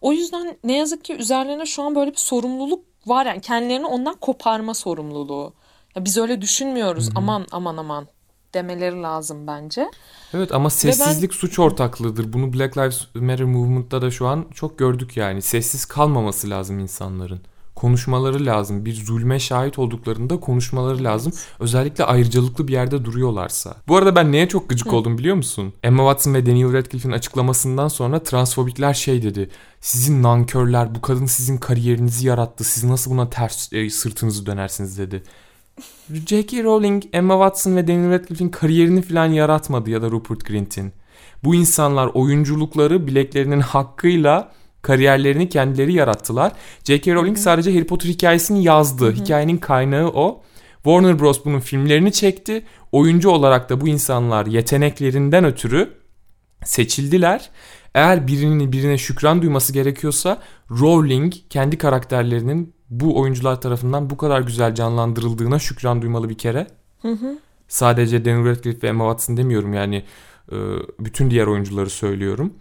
O yüzden ne yazık ki üzerlerine şu an böyle bir sorumluluk var. Yani kendilerini ondan koparma sorumluluğu. Ya biz öyle düşünmüyoruz. Aman aman aman demeleri lazım bence. Evet ama sessizlik suç ortaklığıdır. Bunu Black Lives Matter movement'ta da şu an çok gördük yani. Sessiz kalmaması lazım insanların. Konuşmaları lazım. Bir zulme şahit olduklarında konuşmaları lazım. Özellikle ayrıcalıklı bir yerde duruyorlarsa. Bu arada ben neye çok gıcık oldum biliyor musun? Emma Watson ve Daniel Radcliffe'in açıklamasından sonra transfobikler şey dedi. Sizin nankörler bu kadın sizin kariyerinizi yarattı. Siz nasıl buna ters e, sırtınızı dönersiniz dedi. J.K. Rowling, Emma Watson ve Daniel Radcliffe'in kariyerini falan yaratmadı ya da Rupert Grint'in. Bu insanlar oyunculukları bileklerinin hakkıyla kariyerlerini kendileri yarattılar. J.K. Rowling sadece Harry Potter hikayesini yazdı. Hikayenin kaynağı o. Warner Bros. bunun filmlerini çekti. Oyuncu olarak da bu insanlar yeteneklerinden ötürü seçildiler. Eğer birinin birine şükran duyması gerekiyorsa Rowling kendi karakterlerinin bu oyuncular tarafından bu kadar güzel canlandırıldığına şükran duymalı bir kere. Sadece Daniel Radcliffe ve Emma Watson demiyorum yani bütün diğer oyuncuları söylüyorum.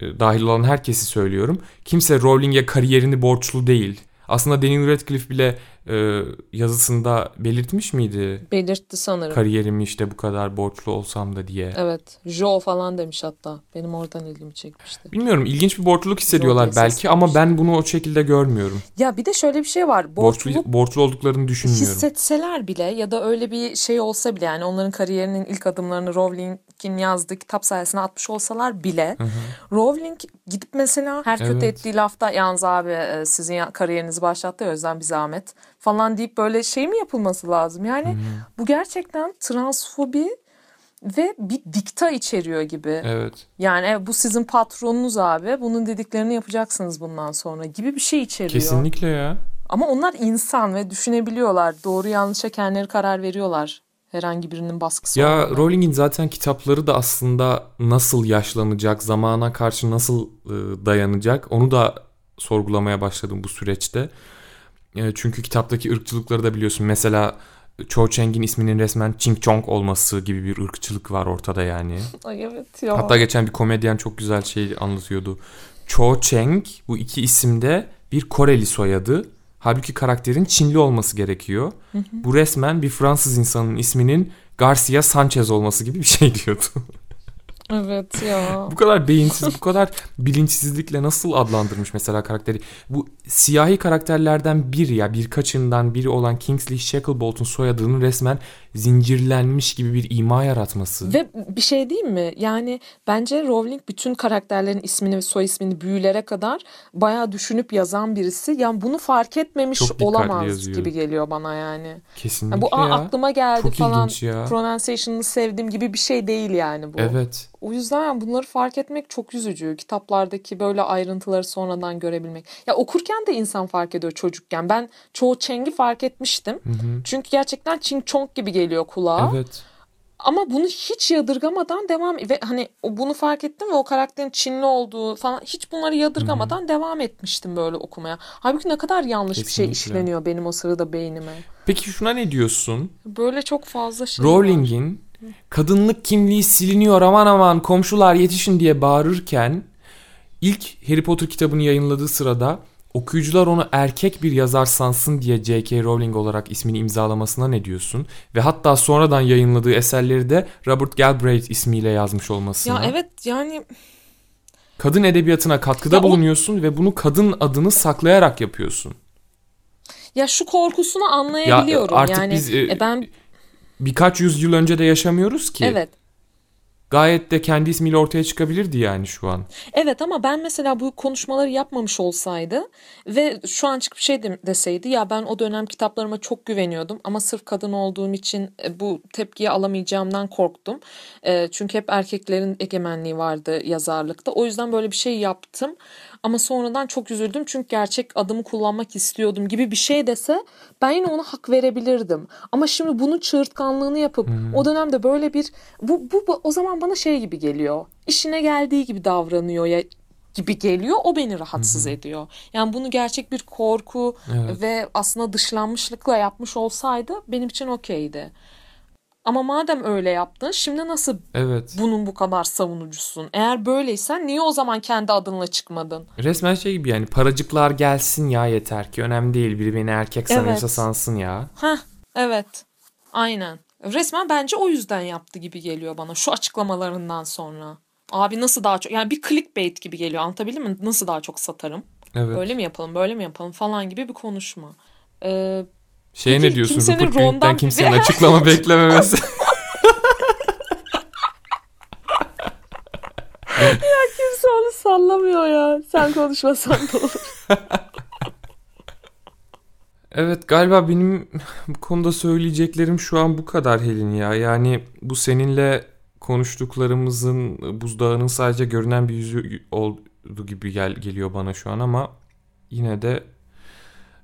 E, Dahil olan herkesi söylüyorum. Kimse Rowling'e kariyerini borçlu değil. Aslında Daniel Radcliffe bile e, yazısında belirtmiş miydi? Belirtti sanırım. Kariyerimi işte bu kadar borçlu olsam da diye. Evet. Jo falan demiş hatta. Benim oradan ilgimi çekmişti. Bilmiyorum ilginç bir borçluluk hissediyorlar belki ama ben bunu o şekilde görmüyorum. Ya bir de şöyle bir şey var. Borçlu, borçlu olduklarını düşünmüyorum. hissetseler bile ya da öyle bir şey olsa bile yani onların kariyerinin ilk adımlarını Rowling'in yazdığı kitap sayesinde atmış olsalar bile Rowling gidip mesela her kötü Evet. ettiği lafta yalnız abi e, sizin kariyerinizi başlattı o yüzden bir zahmet falan deyip böyle şey mi yapılması lazım? Yani bu gerçekten transfobi ve bir dikta içeriyor gibi. Evet. Yani evet, bu sizin patronunuz abi. Bunun dediklerini yapacaksınız bundan sonra gibi bir şey içeriyor. Kesinlikle ya. Ama onlar insan ve düşünebiliyorlar. Doğru yanlışa kendileri karar veriyorlar. Herhangi birinin baskısı Ya olmadan. Rowling'in zaten kitapları da aslında nasıl yaşlanacak, zamana karşı nasıl e, dayanacak onu da sorgulamaya başladım bu süreçte. E, çünkü kitaptaki ırkçılıkları da biliyorsun. Mesela Cho Chang'in isminin resmen Ching Chong olması gibi bir ırkçılık var ortada yani. Ay evet ya. Hatta geçen bir komedyen çok güzel şey anlatıyordu. Cho Chang bu iki isimde bir Koreli soyadı. Halbuki karakterin Çinli olması gerekiyor. Bu resmen bir Fransız insanın isminin Garcia Sanchez olması gibi bir şey diyordu. Evet ya. bu kadar beyinsiz, bu kadar bilinçsizlikle nasıl adlandırmış mesela karakteri. Bu siyahi karakterlerden biri ya birkaçından biri olan Kingsley Shacklebolt'un soyadının resmen zincirlenmiş gibi bir ima yaratması. Ve bir şey diyeyim mi? Yani bence Rowling bütün karakterlerin ismini ve soy ismini büyülere kadar bayağı düşünüp yazan birisi. Yani bunu fark etmemiş olamaz yazıyor. gibi geliyor bana yani. Kesinlikle Yani bu ya. aklıma geldi Çok falan. ya. Pronunciation'ını sevdim gibi bir şey değil yani bu. Evet. O yüzden bunları fark etmek çok üzücü. Kitaplardaki böyle ayrıntıları sonradan görebilmek. Ya okurken de insan fark ediyor çocukken. Ben çoğu Cheng'i fark etmiştim. Çünkü gerçekten Ching Chong gibi geliyor kulağa. Evet. Ama bunu hiç yadırgamadan devam ve hani bunu fark ettim ve o karakterin Çinli olduğu falan hiç bunları yadırgamadan devam etmiştim böyle okumaya. Halbuki ne kadar yanlış bir şey Kesinlikle. işleniyor benim o sırada beynime. Peki şuna ne diyorsun? Böyle çok fazla şey. Rowling'in kadınlık kimliği siliniyor aman aman komşular yetişin diye bağırırken ilk Harry Potter kitabını yayınladığı sırada okuyucular onu erkek bir yazar sansın diye J.K. Rowling olarak ismini imzalamasına ne diyorsun? Ve hatta sonradan yayınladığı eserleri de Robert Galbraith ismiyle yazmış olmasına. Ya evet yani Kadın edebiyatına katkıda Ya o- bulunuyorsun ve bunu kadın adını saklayarak yapıyorsun. ya şu korkusunu anlayabiliyorum. artık yani biz, e, e, ben Birkaç yüzyıl önce de yaşamıyoruz ki. evet gayet de kendi ismiyle ortaya çıkabilirdi yani şu an. Evet ama ben mesela bu konuşmaları yapmamış olsaydı ve şu an çıkıp şey deseydi ya ben o dönem kitaplarıma çok güveniyordum ama sırf kadın olduğum için e, bu tepkiyi alamayacağımdan korktum. E, çünkü hep erkeklerin egemenliği vardı yazarlıkta. O yüzden böyle bir şey yaptım. Ama sonradan çok üzüldüm çünkü gerçek adımı kullanmak istiyordum gibi bir şey dese ben yine ona hak verebilirdim. Ama şimdi bunun çığırtkanlığını yapıp hmm. o dönemde böyle bir bu, bu, bu o zaman bana şey gibi geliyor. İşine geldiği gibi davranıyor ya gibi geliyor. O beni rahatsız hı ediyor. Yani bunu gerçek bir korku evet. ve aslında dışlanmışlıkla yapmış olsaydı benim için okeydi. Ama madem öyle yaptın şimdi nasıl evet. bunun bu kadar savunucusun? Eğer böyleysen niye o zaman kendi adınla çıkmadın? Resmen şey gibi yani paracıklar gelsin ya yeter ki önemli değil biri beni erkek sanıyorsa evet. sansın ya. Heh evet aynen. Resmen bence o yüzden yaptı gibi geliyor bana şu açıklamalarından sonra. Abi nasıl daha çok yani bir clickbait gibi geliyor anlatabildim mi? Nasıl daha çok satarım? Evet. Böyle mi yapalım böyle mi yapalım falan gibi bir konuşma. Ee, şey ne diyorsun Rupert Grint'ten kimsenin açıklama beklememesi. ya kimse onu sallamıyor ya. Sen konuşmasan da olur. Evet galiba benim bu konuda söyleyeceklerim şu an bu kadar Helin ya. Yani bu seninle konuştuklarımızın buzdağının sadece görünen bir yüzü oldu gibi gel geliyor bana şu an ama yine de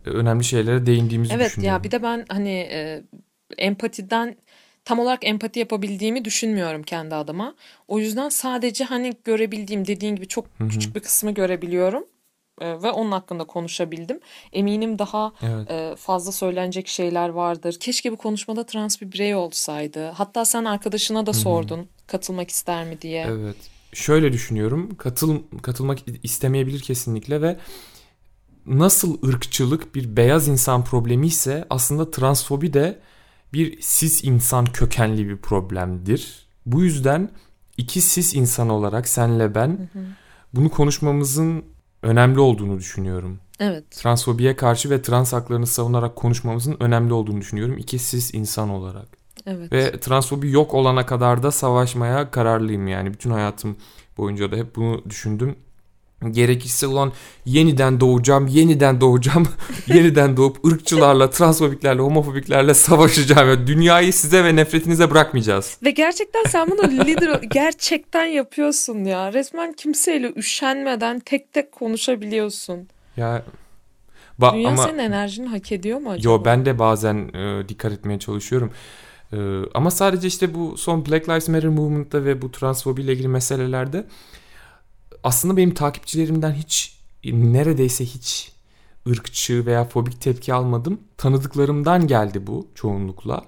önemli şeylere değindiğimizi evet, düşünüyorum. Evet ya bir de ben hani e, empatiden tam olarak empati yapabildiğimi düşünmüyorum kendi adıma. O yüzden sadece hani görebildiğim dediğin gibi çok Hı-hı. küçük bir kısmı görebiliyorum e, ve onun hakkında konuşabildim. Eminim daha evet. e, fazla söylenecek şeyler vardır. Keşke bu konuşmada trans bir birey olsaydı. Hatta sen arkadaşına da sordun Hı-hı. katılmak ister mi diye. Evet. Şöyle düşünüyorum. Katıl katılmak istemeyebilir kesinlikle ve nasıl ırkçılık bir beyaz insan problemi ise aslında transfobi de bir cis insan kökenli bir problemdir. Bu yüzden iki cis insan olarak senle ben hı hı. bunu konuşmamızın önemli olduğunu düşünüyorum. Evet. Transfobiye karşı ve trans haklarını savunarak konuşmamızın önemli olduğunu düşünüyorum. İki cis insan olarak. Evet. Ve transfobi yok olana kadar da savaşmaya kararlıyım yani. Bütün hayatım boyunca da hep bunu düşündüm gerekirse ulan yeniden doğacağım, yeniden doğacağım, yeniden doğup ırkçılarla, transfobiklerle, homofobiklerle savaşacağım. Yani dünyayı size ve nefretinize bırakmayacağız. Ve gerçekten sen bunu lider gerçekten yapıyorsun ya. Resmen kimseyle üşenmeden tek tek konuşabiliyorsun. Ya ba- Dünya ama, senin enerjini hak ediyor mu acaba? Yo ben de bazen e, dikkat etmeye çalışıyorum. E, ama sadece işte bu son Black Lives Matter movement'ta ve bu transfobiyle ilgili meselelerde aslında benim takipçilerimden hiç neredeyse hiç ırkçı veya fobik tepki almadım. Tanıdıklarımdan geldi bu çoğunlukla.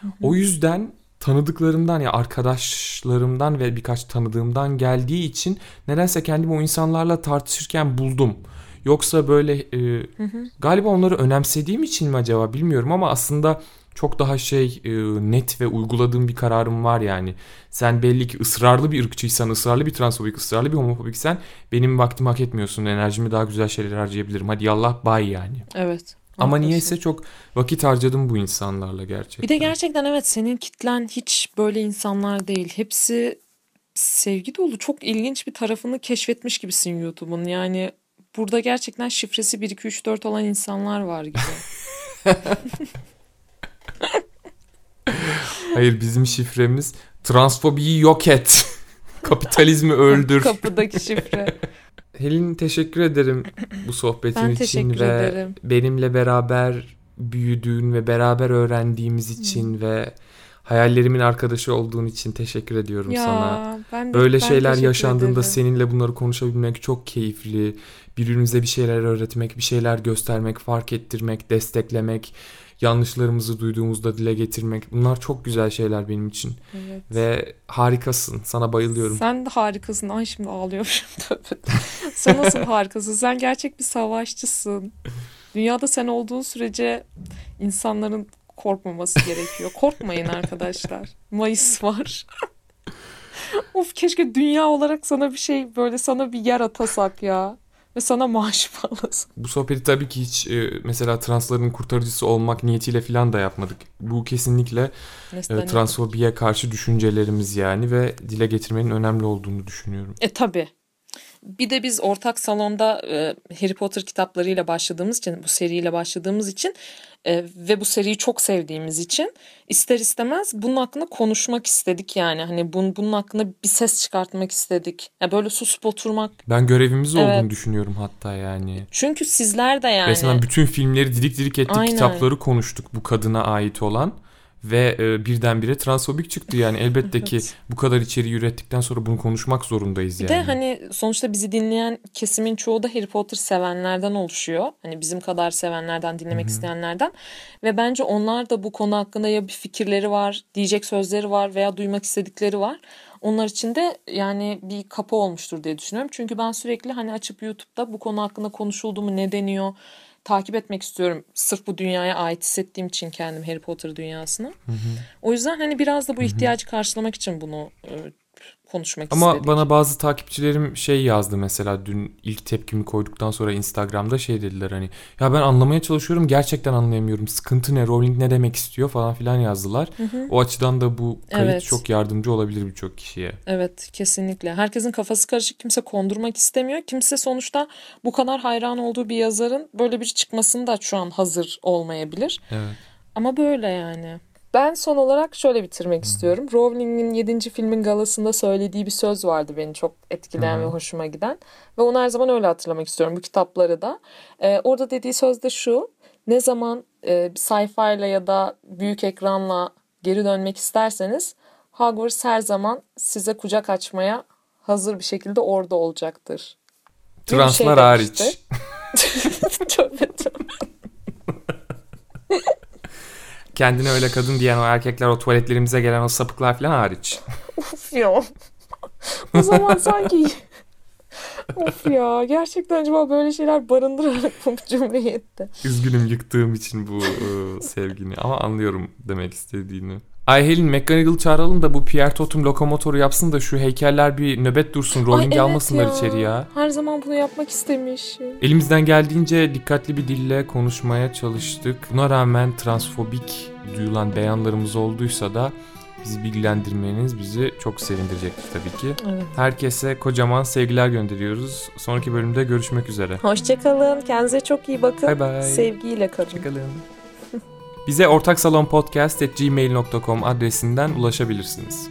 Hı hı. O yüzden tanıdıklarımdan ya arkadaşlarımdan ve birkaç tanıdığımdan geldiği için nedense kendimi o insanlarla tartışırken buldum. Yoksa böyle e, hı hı. galiba onları önemsediğim için mi acaba bilmiyorum ama aslında çok daha şey e, net ve uyguladığım bir kararım var yani. Sen belli ki ısrarlı bir ırkçıysan, ısrarlı bir transfobik, ısrarlı bir homofobiksen benim vaktimi hak etmiyorsun. Enerjimi daha güzel şeyler harcayabilirim. Hadi yallah bay yani. Evet. Ama haklısın. niyeyse çok vakit harcadım bu insanlarla gerçekten. Bir de gerçekten evet senin kitlen hiç böyle insanlar değil. Hepsi sevgi dolu. Çok ilginç bir tarafını keşfetmiş gibisin YouTube'un. Yani burada gerçekten şifresi 1 2 3 4 olan insanlar var gibi. Hayır bizim şifremiz transfobiyi yok et. Kapitalizmi öldür. Kapıdaki şifre. Helin teşekkür ederim bu sohbetin ben için ve ederim. benimle beraber büyüdüğün ve beraber öğrendiğimiz için hmm. ve hayallerimin arkadaşı olduğun için teşekkür ediyorum ya, sana. Ben de, Böyle ben şeyler yaşandığında ederim. seninle bunları konuşabilmek çok keyifli. Birbirimize bir şeyler öğretmek, bir şeyler göstermek, fark ettirmek, desteklemek yanlışlarımızı duyduğumuzda dile getirmek. Bunlar çok güzel şeyler benim için. Evet. Ve harikasın. Sana bayılıyorum. Sen de harikasın. Ay şimdi ağlıyorum. sen nasıl harikasın? Sen gerçek bir savaşçısın. Dünyada sen olduğun sürece insanların korkmaması gerekiyor. Korkmayın arkadaşlar. Mayıs var. of keşke dünya olarak sana bir şey böyle sana bir yer atasak ya. Ve sana maaş bağlasın. Bu sohbeti tabii ki hiç e, mesela transların kurtarıcısı olmak niyetiyle falan da yapmadık. Bu kesinlikle e, transfobiye karşı düşüncelerimiz yani ve dile getirmenin önemli olduğunu düşünüyorum. E tabi. Bir de biz ortak salonda e, Harry Potter kitaplarıyla başladığımız için, bu seriyle başladığımız için e, ve bu seriyi çok sevdiğimiz için ister istemez bunun hakkında konuşmak istedik yani. Hani bun, bunun hakkında bir ses çıkartmak istedik. Ya böyle susup oturmak. Ben görevimiz evet. olduğunu düşünüyorum hatta yani. Çünkü sizler de yani. Resmen bütün filmleri didik didik ettik, Aynen. kitapları konuştuk bu kadına ait olan ve e, birdenbire transfobik çıktı yani elbette evet. ki bu kadar içeriği ürettikten sonra bunu konuşmak zorundayız yani. Bir de hani sonuçta bizi dinleyen kesimin çoğu da Harry Potter sevenlerden oluşuyor. Hani bizim kadar sevenlerden dinlemek Hı-hı. isteyenlerden ve bence onlar da bu konu hakkında ya bir fikirleri var, diyecek sözleri var veya duymak istedikleri var. Onlar için de yani bir kapı olmuştur diye düşünüyorum. Çünkü ben sürekli hani açıp YouTube'da bu konu hakkında konuşuldu mu ne deniyor takip etmek istiyorum. Sırf bu dünyaya ait hissettiğim için kendim Harry Potter dünyasına. Hı hı. O yüzden hani biraz da bu ihtiyacı hı hı. karşılamak için bunu e, konuşmak Ama istedik. bana bazı takipçilerim şey yazdı mesela dün ilk tepkimi koyduktan sonra Instagram'da şey dediler hani ya ben anlamaya çalışıyorum gerçekten anlayamıyorum sıkıntı ne Rowling ne demek istiyor falan filan yazdılar. Hı hı. O açıdan da bu kayıt evet. çok yardımcı olabilir birçok kişiye. Evet kesinlikle herkesin kafası karışık kimse kondurmak istemiyor kimse sonuçta bu kadar hayran olduğu bir yazarın böyle bir çıkmasını da şu an hazır olmayabilir. Evet. Ama böyle yani. Ben son olarak şöyle bitirmek hmm. istiyorum. Rowling'in 7. filmin galasında söylediği bir söz vardı beni çok etkileyen hmm. ve hoşuma giden. Ve onu her zaman öyle hatırlamak istiyorum bu kitapları da. Ee, orada dediği söz de şu. Ne zaman e, sayfayla ya da büyük ekranla geri dönmek isterseniz Hogwarts her zaman size kucak açmaya hazır bir şekilde orada olacaktır. Translar şey hariç. tövbe tövbe. Kendine öyle kadın diyen o erkekler o tuvaletlerimize gelen o sapıklar falan hariç. of ya. o zaman sanki Of ya gerçekten acaba böyle şeyler barındırarak bu cümleyi etti. Üzgünüm yıktığım için bu e, sevgini ama anlıyorum demek istediğini. Ayhel'in McGonagall çağıralım da bu Pierre Totum lokomotoru yapsın da şu heykeller bir nöbet dursun. Rolling evet almasınlar ya. içeri ya. Her zaman bunu yapmak istemiş. Elimizden geldiğince dikkatli bir dille konuşmaya çalıştık. Buna rağmen transfobik duyulan beyanlarımız olduysa da bizi bilgilendirmeniz bizi çok sevindirecektir tabii ki. Evet. Herkese kocaman sevgiler gönderiyoruz. Sonraki bölümde görüşmek üzere. Hoşçakalın. Kendinize çok iyi bakın. Bye bye. Sevgiyle kalın. Hoşçakalın. Bize ortaksalonpodcast.gmail.com adresinden ulaşabilirsiniz.